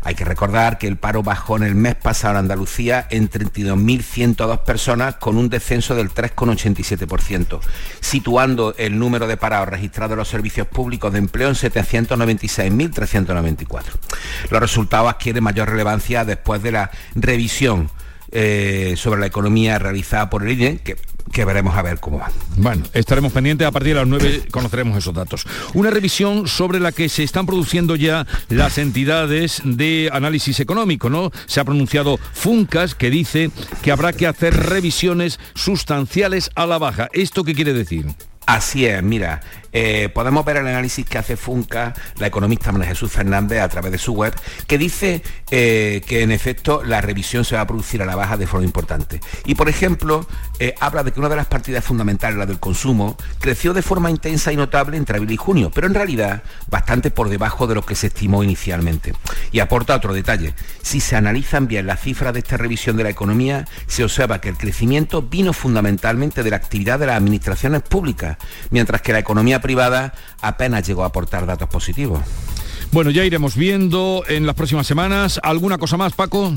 Hay que recordar que el paro bajó en el mes pasado en Andalucía en 32.102 personas con un descenso del 3,87%, situando el número de parados registrados en los servicios públicos de empleo en 796.394. Los resultados adquieren mayor relevancia después de la revisión eh, sobre la economía realizada por el INE, que, que veremos a ver cómo va. Bueno, estaremos pendientes, a partir de las 9 conoceremos esos datos. Una revisión sobre la que se están produciendo ya las entidades de análisis económico, ¿no? Se ha pronunciado Funcas que dice que habrá que hacer revisiones sustanciales a la baja. ¿Esto qué quiere decir? Así es, mira, eh, podemos ver el análisis que hace Funca, la economista María Jesús Fernández, a través de su web, que dice eh, que en efecto la revisión se va a producir a la baja de forma importante. Y por ejemplo, eh, habla de que una de las partidas fundamentales, la del consumo, creció de forma intensa y notable entre abril y junio, pero en realidad bastante por debajo de lo que se estimó inicialmente. Y aporta otro detalle. Si se analizan bien las cifras de esta revisión de la economía, se observa que el crecimiento vino fundamentalmente de la actividad de las administraciones públicas, mientras que la economía privada apenas llegó a aportar datos positivos. Bueno, ya iremos viendo en las próximas semanas. ¿Alguna cosa más, Paco?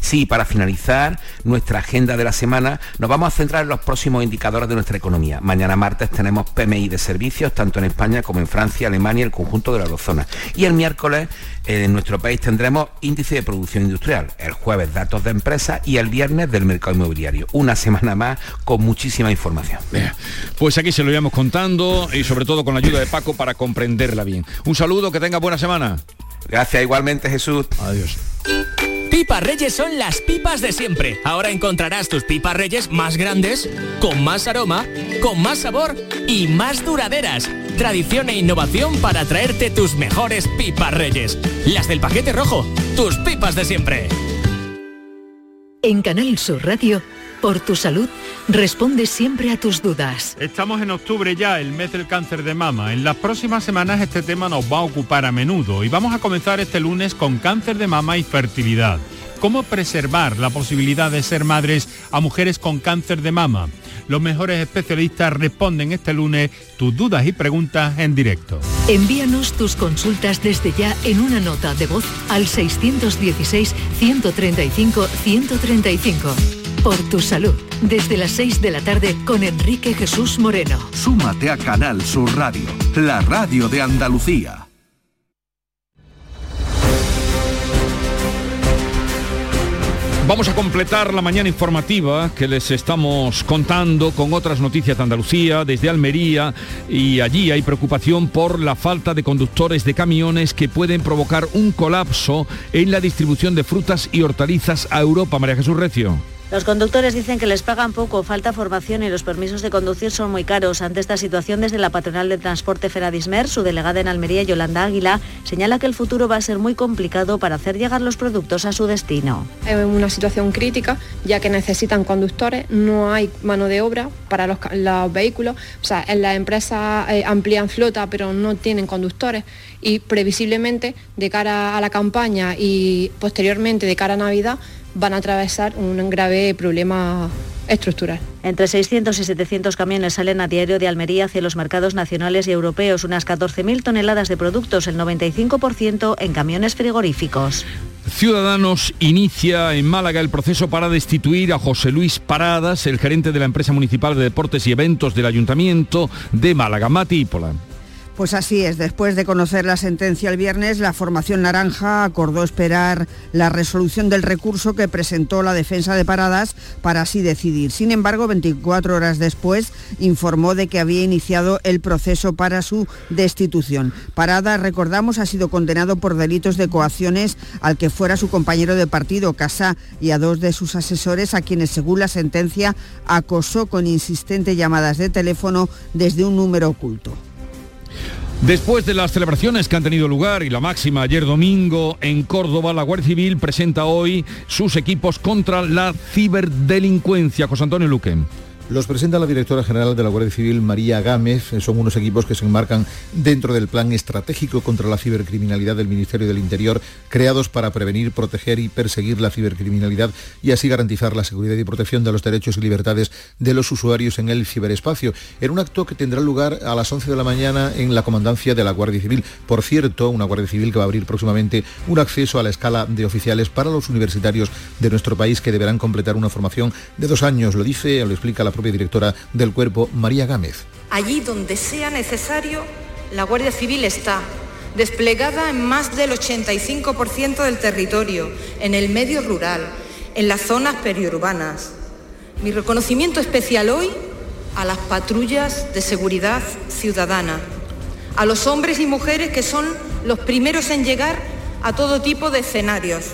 Sí, para finalizar nuestra agenda de la semana, nos vamos a centrar en los próximos indicadores de nuestra economía. Mañana martes tenemos PMI de servicios, tanto en España como en Francia, Alemania y el conjunto de la eurozona. Y el miércoles en nuestro país tendremos índice de producción industrial, el jueves datos de empresas y el viernes del mercado inmobiliario. Una semana más con muchísima información. Pues aquí se lo íbamos contando y sobre todo con la ayuda de Paco para comprenderla bien. Un saludo, que tenga buena semana. Gracias igualmente Jesús. Adiós. Pipas Reyes son las pipas de siempre. Ahora encontrarás tus pipas Reyes más grandes, con más aroma, con más sabor y más duraderas. Tradición e innovación para traerte tus mejores pipas Reyes. Las del paquete rojo, tus pipas de siempre. En Canal Sur Radio, por tu salud, responde siempre a tus dudas. Estamos en octubre ya, el mes del cáncer de mama. En las próximas semanas este tema nos va a ocupar a menudo y vamos a comenzar este lunes con cáncer de mama y fertilidad. ¿Cómo preservar la posibilidad de ser madres a mujeres con cáncer de mama? Los mejores especialistas responden este lunes tus dudas y preguntas en directo. Envíanos tus consultas desde ya en una nota de voz al 616-135-135. Por tu salud, desde las 6 de la tarde con Enrique Jesús Moreno. Súmate a Canal Sur Radio, la radio de Andalucía. Vamos a completar la mañana informativa que les estamos contando con otras noticias de Andalucía, desde Almería, y allí hay preocupación por la falta de conductores de camiones que pueden provocar un colapso en la distribución de frutas y hortalizas a Europa. María Jesús Recio. Los conductores dicen que les pagan poco, falta formación y los permisos de conducir son muy caros. Ante esta situación, desde la patronal de transporte Feradismer, su delegada en Almería, Yolanda Águila, señala que el futuro va a ser muy complicado para hacer llegar los productos a su destino. Es una situación crítica, ya que necesitan conductores, no hay mano de obra para los, vehículos, o sea, en las empresas eh, amplían flota, pero no tienen conductores y previsiblemente de cara a la campaña y posteriormente de cara a Navidad van a atravesar un grave problema estructural. Entre 600 y 700 camiones salen a diario de Almería hacia los mercados nacionales y europeos, unas 14.000 toneladas de productos, el 95% en camiones frigoríficos. Ciudadanos inicia en Málaga el proceso para destituir a José Luis Paradas, el gerente de la empresa municipal de deportes y eventos del Ayuntamiento de Málaga, Mati pues así es, después de conocer la sentencia el viernes, la formación naranja acordó esperar la resolución del recurso que presentó la defensa de Paradas para así decidir. Sin embargo, 24 horas después informó de que había iniciado el proceso para su destitución. Paradas, recordamos, ha sido condenado por delitos de coacciones al que fuera su compañero de partido, Casá, y a dos de sus asesores, a quienes, según la sentencia, acosó con insistentes llamadas de teléfono desde un número oculto. Después de las celebraciones que han tenido lugar y la máxima ayer domingo en Córdoba, la Guardia Civil presenta hoy sus equipos contra la ciberdelincuencia. José Antonio Luque. Los presenta la directora general de la Guardia Civil, María Gámez. Son unos equipos que se enmarcan dentro del plan estratégico contra la cibercriminalidad del Ministerio del Interior, creados para prevenir, proteger y perseguir la cibercriminalidad y así garantizar la seguridad y protección de los derechos y libertades de los usuarios en el ciberespacio. En un acto que tendrá lugar a las 11 de la mañana en la comandancia de la Guardia Civil. Por cierto, una Guardia Civil que va a abrir próximamente un acceso a la escala de oficiales para los universitarios de nuestro país que deberán completar una formación de dos años. Lo dice, lo explica la directora del cuerpo, María Gámez. Allí donde sea necesario, la Guardia Civil está desplegada en más del 85% del territorio, en el medio rural, en las zonas periurbanas. Mi reconocimiento especial hoy a las patrullas de seguridad ciudadana, a los hombres y mujeres que son los primeros en llegar a todo tipo de escenarios,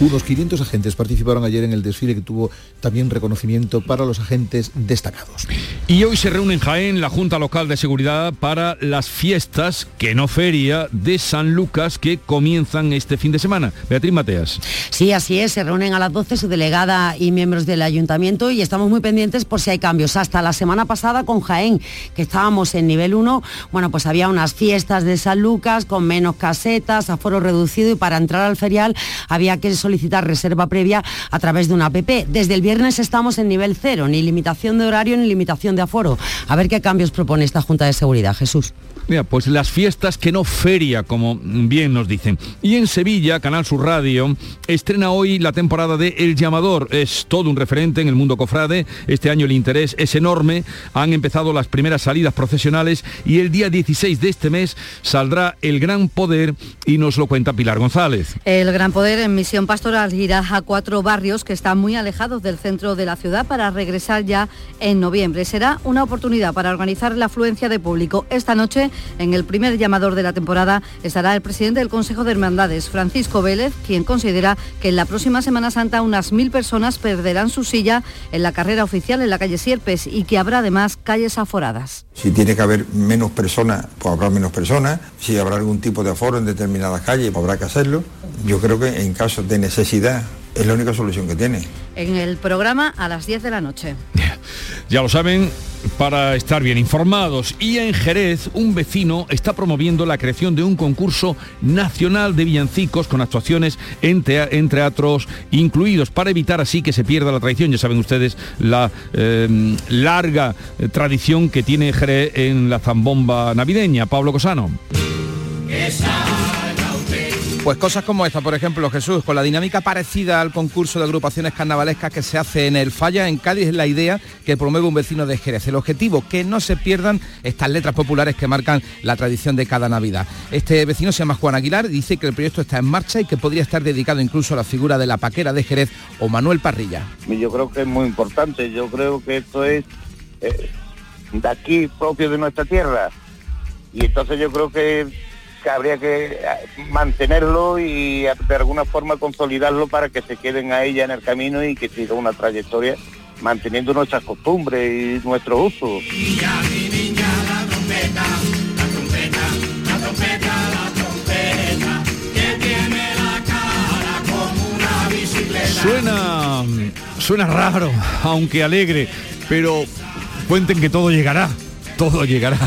unos 500 agentes participaron ayer en el desfile que tuvo también reconocimiento para los agentes destacados. Y hoy se reúne en Jaén la Junta Local de Seguridad para las fiestas, que no feria, de San Lucas que comienzan este fin de semana. Beatriz Mateas. Sí, así es. Se reúnen a las 12 su delegada y miembros del ayuntamiento y estamos muy pendientes por si hay cambios. Hasta la semana pasada con Jaén, que estábamos en nivel 1, bueno, pues había unas fiestas de San Lucas con menos casetas, aforo reducido y para entrar al ferial había que solicitar reserva previa a través de una app. Desde el viernes estamos en nivel cero, ni limitación de horario ni limitación de aforo. A ver qué cambios propone esta Junta de Seguridad, Jesús. Mira, pues las fiestas que no feria, como bien nos dicen. Y en Sevilla, Canal Sur Radio, estrena hoy la temporada de El Llamador. Es todo un referente en el mundo cofrade. Este año el interés es enorme. Han empezado las primeras salidas profesionales y el día 16 de este mes saldrá El Gran Poder y nos lo cuenta Pilar González. El Gran Poder en misión pastoral irá a cuatro barrios que están muy alejados del centro de la ciudad para regresar ya en noviembre. Será una oportunidad para organizar la afluencia de público. Esta noche en el primer llamador de la temporada estará el presidente del Consejo de Hermandades, Francisco Vélez, quien considera que en la próxima Semana Santa unas mil personas perderán su silla en la carrera oficial en la calle Sierpes y que habrá además calles aforadas. Si tiene que haber menos personas, pues habrá menos personas. Si habrá algún tipo de aforo en determinadas calles, pues habrá que hacerlo. Yo creo que en caso de necesidad es la única solución que tiene. En el programa a las 10 de la noche. <laughs> Ya lo saben, para estar bien informados. Y en Jerez, un vecino está promoviendo la creación de un concurso nacional de villancicos con actuaciones en, teatros incluidos, para evitar así que se pierda la tradición. Ya saben ustedes la em, larga eh, tradición que tiene Jerez en la zambomba navideña. Pablo Cosano. Pues cosas como esta, por ejemplo, Jesús, con la dinámica parecida al concurso de agrupaciones carnavalescas que se hace en el Falla, en Cádiz, es la idea que promueve un vecino de Jerez. El objetivo, que no se pierdan estas letras populares que marcan la tradición de cada Navidad. Este vecino se llama Juan Aguilar dice que el proyecto está en marcha y que podría estar dedicado incluso a la figura de la paquera de Jerez o Manuel Parrilla. Yo creo que es muy importante, yo creo que esto es eh, de aquí propio de nuestra tierra y entonces yo creo que, habría que eh, mantenerlo y de alguna forma consolidarlo para que se queden a ella en el camino y que siga una trayectoria manteniendo nuestras costumbres y nuestro uso. Suena, suena raro, aunque alegre, pero cuenten que todo llegará, todo llegará.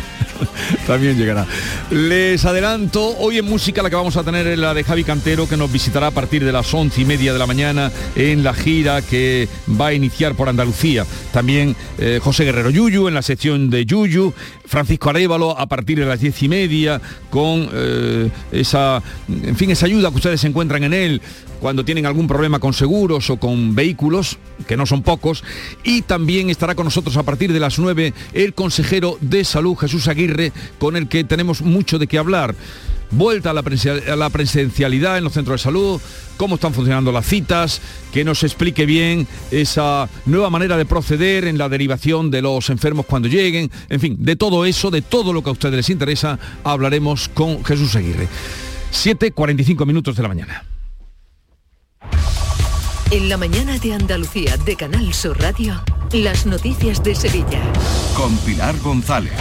<laughs> También llegará. Les adelanto, hoy en música la que vamos a tener es la de Javi Cantero, que nos visitará a partir de las once y media de la mañana en la gira que va a iniciar por Andalucía. También eh, José Guerrero Yuyu en la sección de Yuyu, Francisco Arevalo a partir de las diez y media con eh, esa, en fin, esa ayuda que ustedes encuentran en él cuando tienen algún problema con seguros o con vehículos, que no son pocos, y también estará con nosotros a partir de las 9 el consejero de salud Jesús Aguirre, con el que tenemos mucho de qué hablar. Vuelta a la, presencialidad en los centros de salud, cómo están funcionando las citas, que nos explique bien esa nueva manera de proceder en la derivación de los enfermos cuando lleguen, en fin, de todo eso, de todo lo que a ustedes les interesa, hablaremos con Jesús Aguirre. 7.45 minutos de la mañana. En la mañana de Andalucía de Canal Sur Radio, las noticias de Sevilla. Con Pilar González.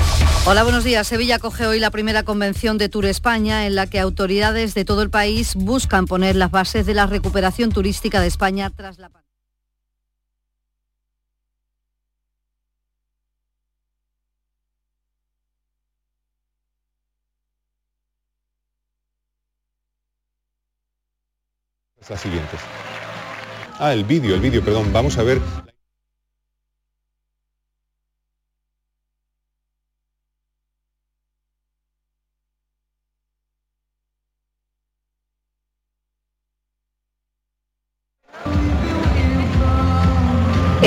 Hola, buenos días. Sevilla coge hoy la primera convención de Tour España en la que autoridades de todo el país buscan poner las bases de la recuperación turística de España tras la pandemia. Las siguientes. Ah, el vídeo, el vídeo, perdón. Vamos a ver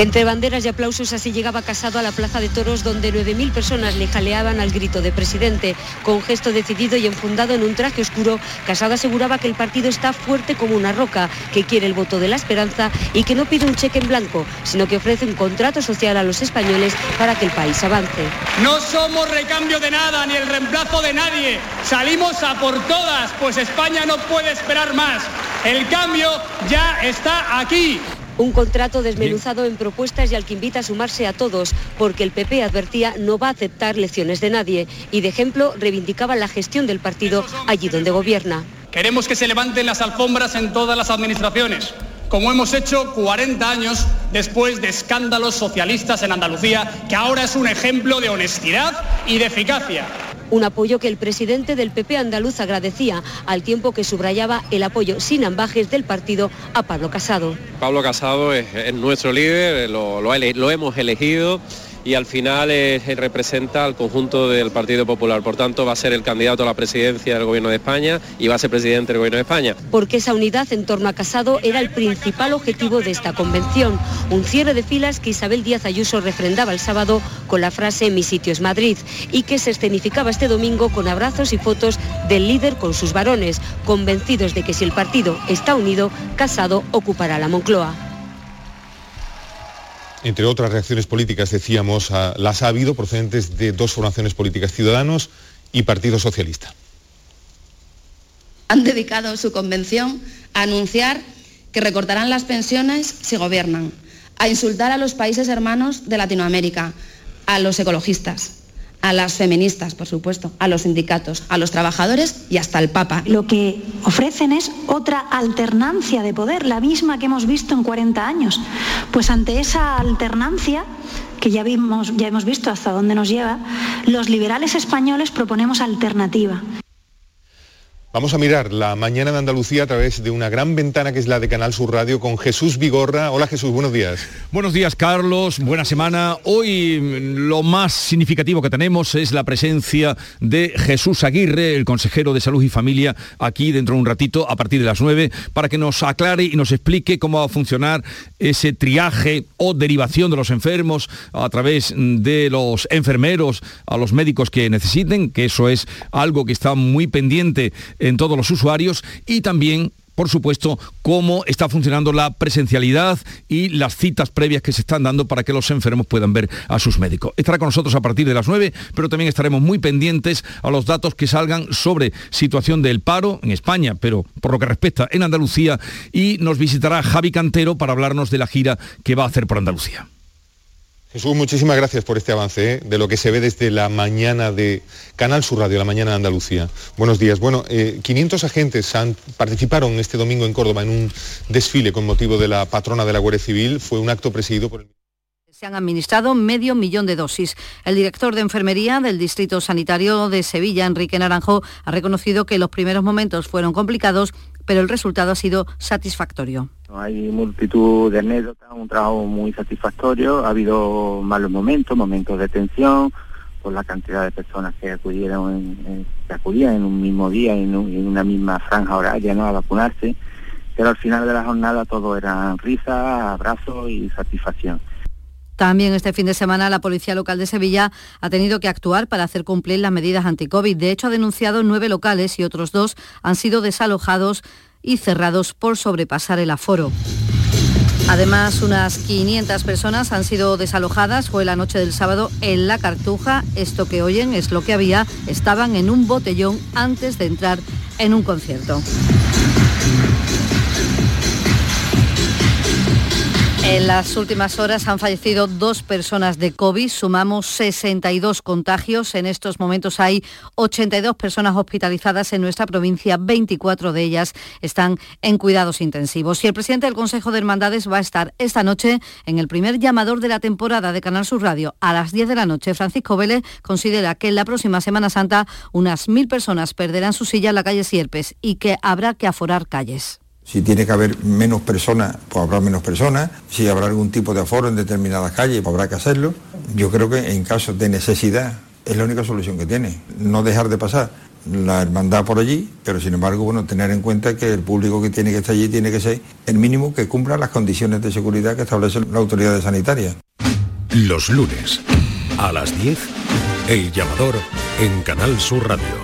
Entre banderas y aplausos así llegaba Casado a la Plaza de Toros donde 9.000 personas le jaleaban al grito de presidente. Con gesto decidido y enfundado en un traje oscuro, Casado aseguraba que el partido está fuerte como una roca, que quiere el voto de la esperanza y que no pide un cheque en blanco, sino que ofrece un contrato social a los españoles para que el país avance. No somos recambio de nada ni el reemplazo de nadie. Salimos a por todas, pues España no puede esperar más. El cambio ya está aquí. Un contrato desmenuzado en propuestas y al que invita a sumarse a todos, porque el PP advertía no va a aceptar lecciones de nadie. Y de ejemplo reivindicaba la gestión del partido allí donde gobierna. Queremos que se levanten las alfombras en todas las administraciones, como hemos hecho 40 años después de escándalos socialistas en Andalucía, que ahora es un ejemplo de honestidad y de eficacia un apoyo que el presidente del PP andaluz agradecía, al tiempo que subrayaba el apoyo sin ambajes del partido a Pablo Casado. Pablo Casado es, nuestro líder, lo hemos elegido y al final eh, representa al conjunto del Partido Popular. Por tanto, va a ser el candidato a la presidencia del Gobierno de España y va a ser presidente del Gobierno de España. Porque esa unidad en torno a Casado era el principal objetivo de esta convención. Un cierre de filas que Isabel Díaz Ayuso refrendaba el sábado con la frase Mi sitio es Madrid y que se escenificaba este domingo con abrazos y fotos del líder con sus varones, convencidos de que si el partido está unido, Casado ocupará la Moncloa entre otras reacciones políticas, decíamos, las ha habido procedentes de dos formaciones políticas, Ciudadanos y Partido Socialista. Han dedicado su convención a anunciar que recortarán las pensiones si gobiernan, a insultar a los países hermanos de Latinoamérica, a los ecologistas, a las feministas, por supuesto, a los sindicatos, a los trabajadores y hasta al Papa. Lo que ofrecen es otra alternancia de poder, la misma que hemos visto en 40 años. Pues ante esa alternancia, que ya, ya hemos visto hasta dónde nos lleva, los liberales españoles proponemos alternativa. Vamos a mirar la mañana de Andalucía a través de una gran ventana que es la de Canal Sur Radio con Jesús Vigorra. Hola Jesús, buenos días. Buenos días Carlos, buena semana. Hoy mm, lo más significativo que tenemos es la presencia de Jesús Aguirre, el consejero de Salud y Familia, aquí dentro de un ratito a partir de las 9, para que nos aclare y nos explique cómo va a funcionar ese triaje o derivación de los enfermos a través de los enfermeros a los médicos que necesiten, que eso es algo que está muy pendiente en todos los usuarios y también por supuesto, cómo está funcionando la presencialidad y las citas previas que se están dando para que los enfermos puedan ver a sus médicos. Estará con nosotros a partir de las 9, pero también estaremos muy pendientes a los datos que salgan sobre situación del paro en España, pero por lo que respecta en Andalucía, y nos visitará Javi Cantero para hablarnos de la gira que va a hacer por Andalucía. Jesús, muchísimas gracias por este avance ¿eh? de lo que se ve desde la mañana de Canal Sur Radio, la mañana de Andalucía. Buenos días. Bueno, 500 eh, agentes han, participaron este domingo en Córdoba en un desfile con motivo de la patrona de la Guardia Civil. Fue un acto presidido por el... Se han administrado medio millón de dosis. El director de enfermería del Distrito Sanitario de Sevilla, Enrique Naranjo, ha reconocido que los primeros momentos fueron complicados, pero el resultado ha sido satisfactorio. Hay multitud de anécdotas, un trabajo muy satisfactorio, ha habido malos momentos, momentos de tensión, por la cantidad de personas que acudieron en, que acudían en un mismo día, en, en, una misma franja horaria ¿no? a vacunarse, pero al final de la jornada todo era risa, abrazos y satisfacción. También este fin de semana la Policía Local de Sevilla ha tenido que actuar para hacer cumplir las medidas anti-COVID. De hecho, ha denunciado nueve locales y otros dos han sido desalojados y cerrados por sobrepasar el aforo. Además, unas 500 personas han sido desalojadas. Fue la noche del sábado en La Cartuja. Esto que oyen es lo que había. Estaban en un botellón antes de entrar en un concierto. En las últimas horas han fallecido dos personas de COVID, sumamos 62 contagios. En estos momentos hay 82 personas hospitalizadas en nuestra provincia, 24 de ellas están en cuidados intensivos. Y el presidente del Consejo de Hermandades va a estar esta noche en el primer llamador de la temporada de Canal Sur Radio a las 10 de la noche. Francisco Vélez considera que en la próxima Semana Santa unas mil personas perderán su silla en la calle Sierpes y que habrá que aforar calles. Si tiene que haber menos personas, pues habrá menos personas. Si habrá algún tipo de aforo en determinadas calles, pues habrá que hacerlo. Yo creo que en casos de necesidad es la única solución que tiene. No dejar de pasar la hermandad por allí, pero sin embargo, bueno, tener en cuenta que el público que tiene que estar allí tiene que ser el mínimo que cumpla las condiciones de seguridad que establece la autoridad sanitaria. Los lunes, a las 10, el llamador en Canal Sur Radio.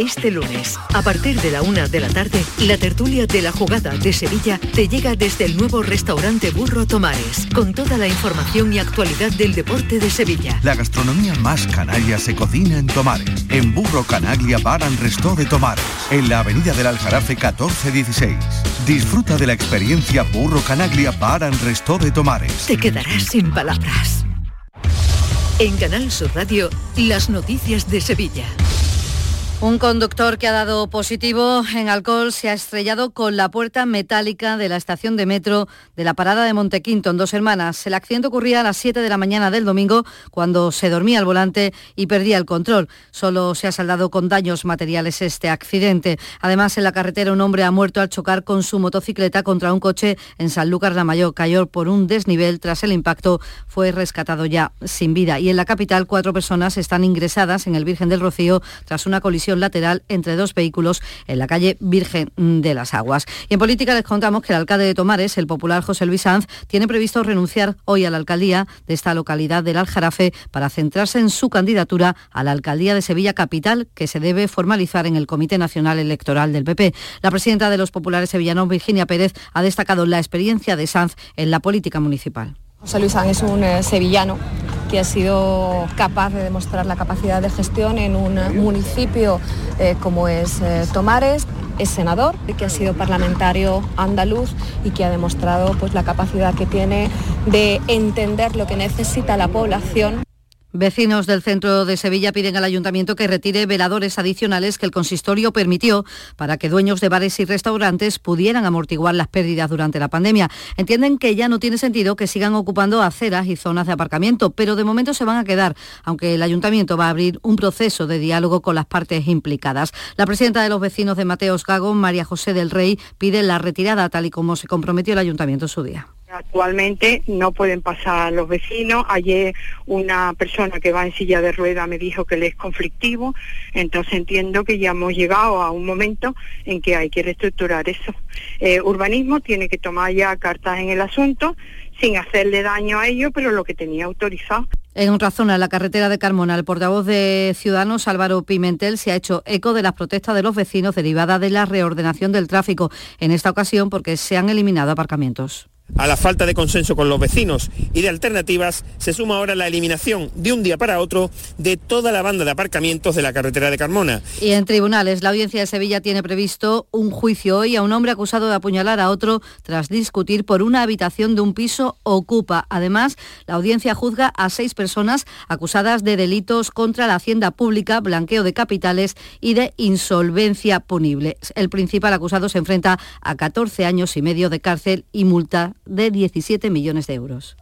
Este lunes, a partir de la una de la tarde, la tertulia de la jugada de Sevilla te llega desde el nuevo restaurante Burro Tomares, con toda la información y actualidad del deporte de Sevilla. La gastronomía más canaria se cocina en Tomares, en Burro Canaglia Bar and Resto de Tomares, en la avenida del Aljarafe 1416. Disfruta de la experiencia Burro Canaglia Bar and Resto de Tomares. Te quedarás sin palabras. En Canal Sur Radio, las noticias de Sevilla. Un conductor que ha dado positivo en alcohol se ha estrellado con la puerta metálica de la estación de metro de la parada de Montequinto en Dos Hermanas. El accidente ocurría a las 7 de la mañana del domingo cuando se dormía al volante y perdía el control. Solo se ha saldado con daños materiales este accidente. Además, en la carretera un hombre ha muerto al chocar con su motocicleta contra un coche en Sanlúcar la Mayor. Cayó por un desnivel. Tras el impacto fue rescatado ya sin vida. Y en la capital cuatro personas están ingresadas en el Virgen del Rocío tras una colisión lateral entre dos vehículos en la calle Virgen de las Aguas. Y en política les contamos que el alcalde de Tomares, el popular José Luis Sanz, tiene previsto renunciar hoy a la alcaldía de esta localidad del Aljarafe para centrarse en su candidatura a la alcaldía de Sevilla Capital, que se debe formalizar en el Comité Nacional Electoral del PP. La presidenta de los populares sevillanos, Virginia Pérez, ha destacado la experiencia de Sanz en la política municipal. José Luis Sanz es un eh, sevillano que ha sido capaz de demostrar la capacidad de gestión en un municipio eh, como es eh, Tomares. Es senador, que ha sido parlamentario andaluz y que ha demostrado pues, la capacidad que tiene de entender lo que necesita la población Vecinos del centro de Sevilla piden al ayuntamiento que retire veladores adicionales que el consistorio permitió para que dueños de bares y restaurantes pudieran amortiguar las pérdidas durante la pandemia. Entienden que ya no tiene sentido que sigan ocupando aceras y zonas de aparcamiento, pero de momento se van a quedar, aunque el ayuntamiento va a abrir un proceso de diálogo con las partes implicadas. La presidenta de los vecinos de Mateos Gago, María José del Rey, pide la retirada tal y como se comprometió el ayuntamiento en su día. Actualmente no pueden pasar los vecinos. Ayer una persona que va en silla de rueda me dijo que le es conflictivo, entonces entiendo que ya hemos llegado a un momento en que hay que reestructurar eso. Eh, urbanismo tiene que tomar ya cartas en el asunto sin hacerle daño a ellos, pero lo que tenía autorizado. En otra zona, la carretera de Carmona, el portavoz de Ciudadanos, Álvaro Pimentel, se ha hecho eco de las protestas de los vecinos derivadas de la reordenación del tráfico, en esta ocasión porque se han eliminado aparcamientos. A la falta de consenso con los vecinos y de alternativas se suma ahora la eliminación de un día para otro de toda la banda de aparcamientos de la carretera de Carmona. Y en tribunales, la audiencia de Sevilla tiene previsto un juicio hoy a un hombre acusado de apuñalar a otro tras discutir por una habitación de un piso ocupa. Además, la audiencia juzga a seis personas acusadas de delitos contra la hacienda pública, blanqueo de capitales y de insolvencia punible. El principal acusado se enfrenta a 14 años y medio de cárcel y multa de 17 millones de euros.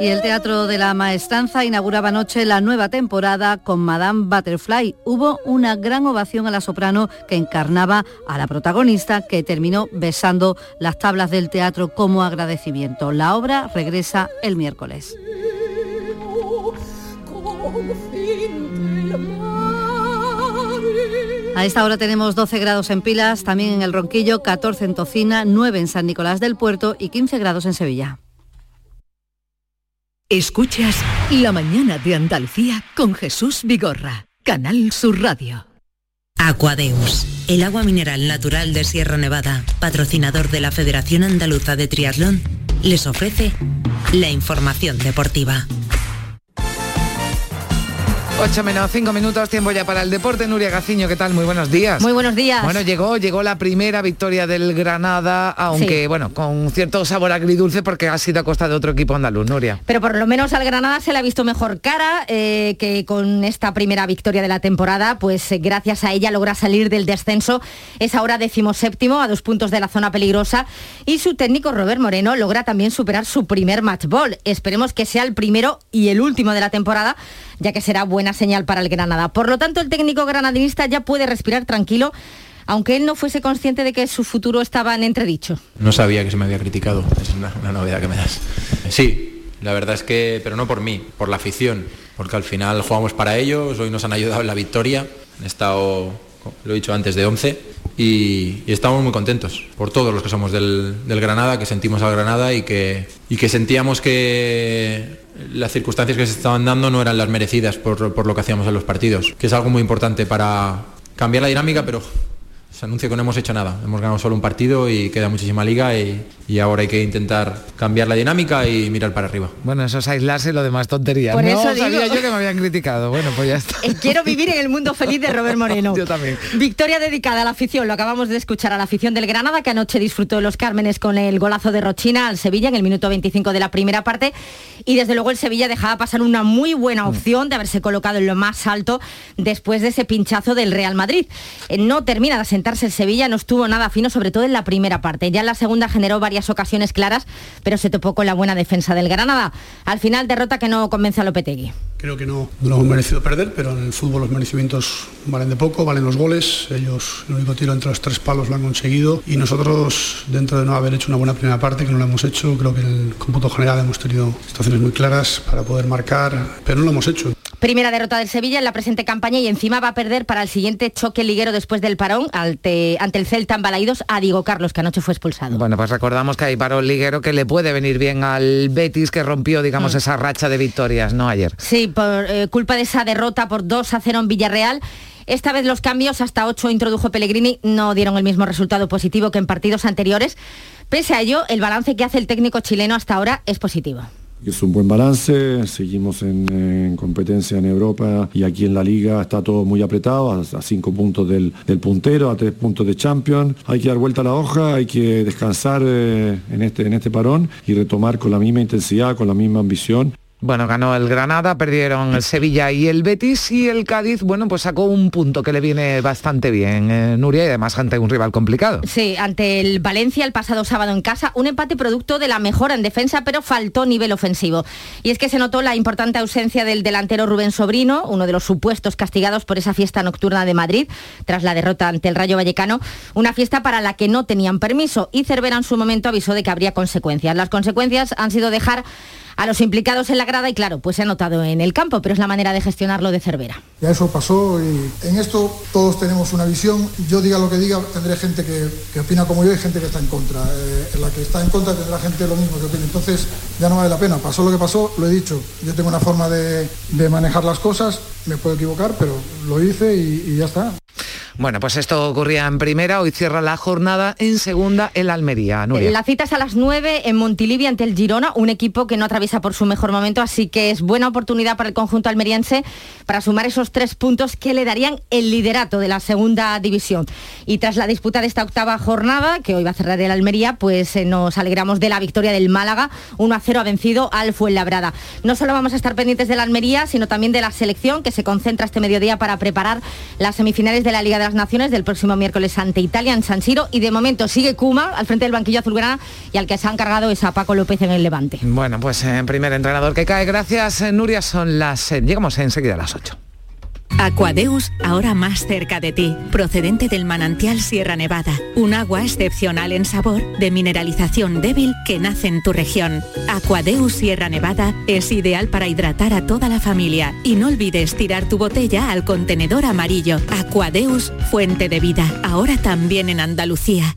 Y el Teatro de la Maestranza inauguraba anoche la nueva temporada con Madame Butterfly. Hubo una gran ovación a la soprano que encarnaba a la protagonista que terminó besando las tablas del teatro como agradecimiento. La obra regresa el miércoles. A esta hora tenemos 12 grados en Pilas, también en el Ronquillo, 14 en Tocina, 9 en San Nicolás del Puerto y 15 grados en Sevilla. Escuchas La mañana de Andalucía con Jesús Vigorra, Canal Sur Radio. Aquadeus, el agua mineral natural de Sierra Nevada, patrocinador de la Federación Andaluza de Triatlón, les ofrece la información deportiva. 8 menos 5 minutos, tiempo ya para el deporte. Nuria Gaciño, ¿qué tal? Muy buenos días. Muy buenos días. Bueno, llegó, llegó la primera victoria del Granada, aunque Sí. bueno, con cierto sabor agridulce porque ha sido a costa de otro equipo andaluz, Nuria. Pero por lo menos al Granada se le ha visto mejor cara eh, que con esta primera victoria de la temporada, pues eh, gracias a ella logra salir del descenso. Es ahora decimoséptimo a dos puntos de la zona peligrosa y su técnico Robert Moreno logra también superar su primer match ball. Esperemos que sea el primero y el último de la temporada, ya que será buena señal para el Granada. Por lo tanto, el técnico granadinista ya puede respirar tranquilo. Aunque él no fuese consciente de que su futuro estaba en entredicho. No sabía que se me había criticado, es una, novedad que me das. Sí, la verdad es que, pero no por mí, por la afición, porque al final jugamos para ellos, hoy nos han ayudado en la victoria, han estado, lo he dicho antes, de 11 y, y estamos muy contentos por todos los que somos del, del Granada, que sentimos al Granada y que, y que sentíamos que las circunstancias que se estaban dando no eran las merecidas por, por lo que hacíamos en los partidos, que es algo muy importante para cambiar la dinámica, pero se anuncia que no hemos hecho nada. Hemos ganado solo un partido y queda muchísima liga y, y ahora hay que intentar cambiar la dinámica y mirar para arriba. Bueno, eso es aislarse y lo demás tonterías. Por no eso sabía digo. yo que me habían criticado. Bueno, pues ya está. Eh, Quiero vivir en el mundo feliz de Robert Moreno. <laughs> Yo también. Victoria dedicada a la afición, lo acabamos de escuchar a la afición del Granada, que anoche disfrutó de los Cármenes con el golazo de Rochina al Sevilla en el minuto 25 de la primera parte. Y desde luego el Sevilla dejaba pasar una muy buena opción de haberse colocado en lo más alto después de ese pinchazo del Real Madrid. Eh, No termina de el Sevilla, no estuvo nada fino, sobre todo en la primera parte. Ya en la segunda generó varias ocasiones claras, pero se topó con la buena defensa del Granada. Al final, derrota que no convence a Lopetegui. Creo que no, no hemos merecido perder, pero en el fútbol los merecimientos valen de poco, valen los goles. Ellos el único tiro entre los tres palos lo han conseguido y nosotros, dentro de no haber hecho una buena primera parte, que no lo hemos hecho, creo que en el cómputo general hemos tenido situaciones muy claras para poder marcar, pero no lo hemos hecho. Primera derrota del Sevilla en la presente campaña y encima va a perder para el siguiente choque liguero después del parón ante, ante el Celta en Balaídos a Diego Carlos, que anoche fue expulsado. Bueno, pues recordamos que hay parón liguero que le puede venir bien al Betis que rompió, digamos, Mm. esa racha de victorias, ¿no? Ayer. Sí, por eh, culpa de esa derrota por 2 a 0 en Villarreal. Esta vez los cambios, hasta 8 introdujo Pellegrini, no dieron el mismo resultado positivo que en partidos anteriores. Pese a ello, el balance que hace el técnico chileno hasta ahora es positivo. Es un buen balance, seguimos en, competencia en Europa y aquí en la liga está todo muy apretado, a, cinco puntos del, puntero, a tres puntos de champion. Hay que dar vuelta a la hoja, hay que descansar eh, en, este, en este parón y retomar con la misma intensidad, con la misma ambición bueno, ganó el Granada, perdieron el Sevilla y el Betis y el Cádiz, bueno, pues sacó un punto que le viene bastante bien, eh, Nuria, y además ante un rival complicado. Sí, ante el Valencia el pasado sábado en casa, un empate producto de la mejora en defensa, pero faltó nivel ofensivo. Y es que se notó la importante ausencia del delantero Rubén Sobrino, uno de los supuestos castigados por esa fiesta nocturna de Madrid, tras la derrota ante el Rayo Vallecano, una fiesta para la que no tenían permiso y Cervera en su momento avisó de que habría consecuencias. Las consecuencias han sido dejar a los implicados en la grada y claro, pues se ha notado en el campo, pero es la manera de gestionarlo de Cervera. Ya eso pasó y en esto todos tenemos una visión. Yo diga lo que diga, tendré gente que, opina como yo y gente que está en contra. Eh, en la que está en contra tendrá gente lo mismo que opina. Entonces ya no vale la pena. Pasó lo que pasó, lo he dicho. Yo tengo una forma de, manejar las cosas, me puedo equivocar, pero lo hice y ya está. Bueno, pues esto ocurría en primera, hoy cierra la jornada en segunda el Almería. La cita es a las 9 en Montilivia ante el Girona, un equipo que no atraviesa por su mejor momento, así que es buena oportunidad para el conjunto almeriense para sumar esos tres puntos que le darían el liderato de la segunda división. Y tras la disputa de esta octava jornada, que hoy va a cerrar el Almería, pues eh, nos alegramos de la victoria del Málaga, 1 a 0 ha vencido al Fuenlabrada. No solo vamos a estar pendientes de la Almería, sino también de la selección que se concentra este mediodía para preparar las semifinales de la Liga de las Naciones del próximo miércoles ante Italia en San Siro y de momento sigue Kuma al frente del banquillo azulgrana y al que se ha encargado es a Paco López en el Levante. Bueno, pues en primer entrenador que cae. Gracias, eh, Nuria. Son las... Eh, llegamos enseguida a las 8. Aquadeus, ahora más cerca de ti, procedente del manantial Sierra Nevada, un agua excepcional en sabor, de mineralización débil que nace en tu región. Aquadeus Sierra Nevada es ideal para hidratar a toda la familia y no olvides tirar tu botella al contenedor amarillo. Aquadeus, fuente de vida, ahora también en Andalucía.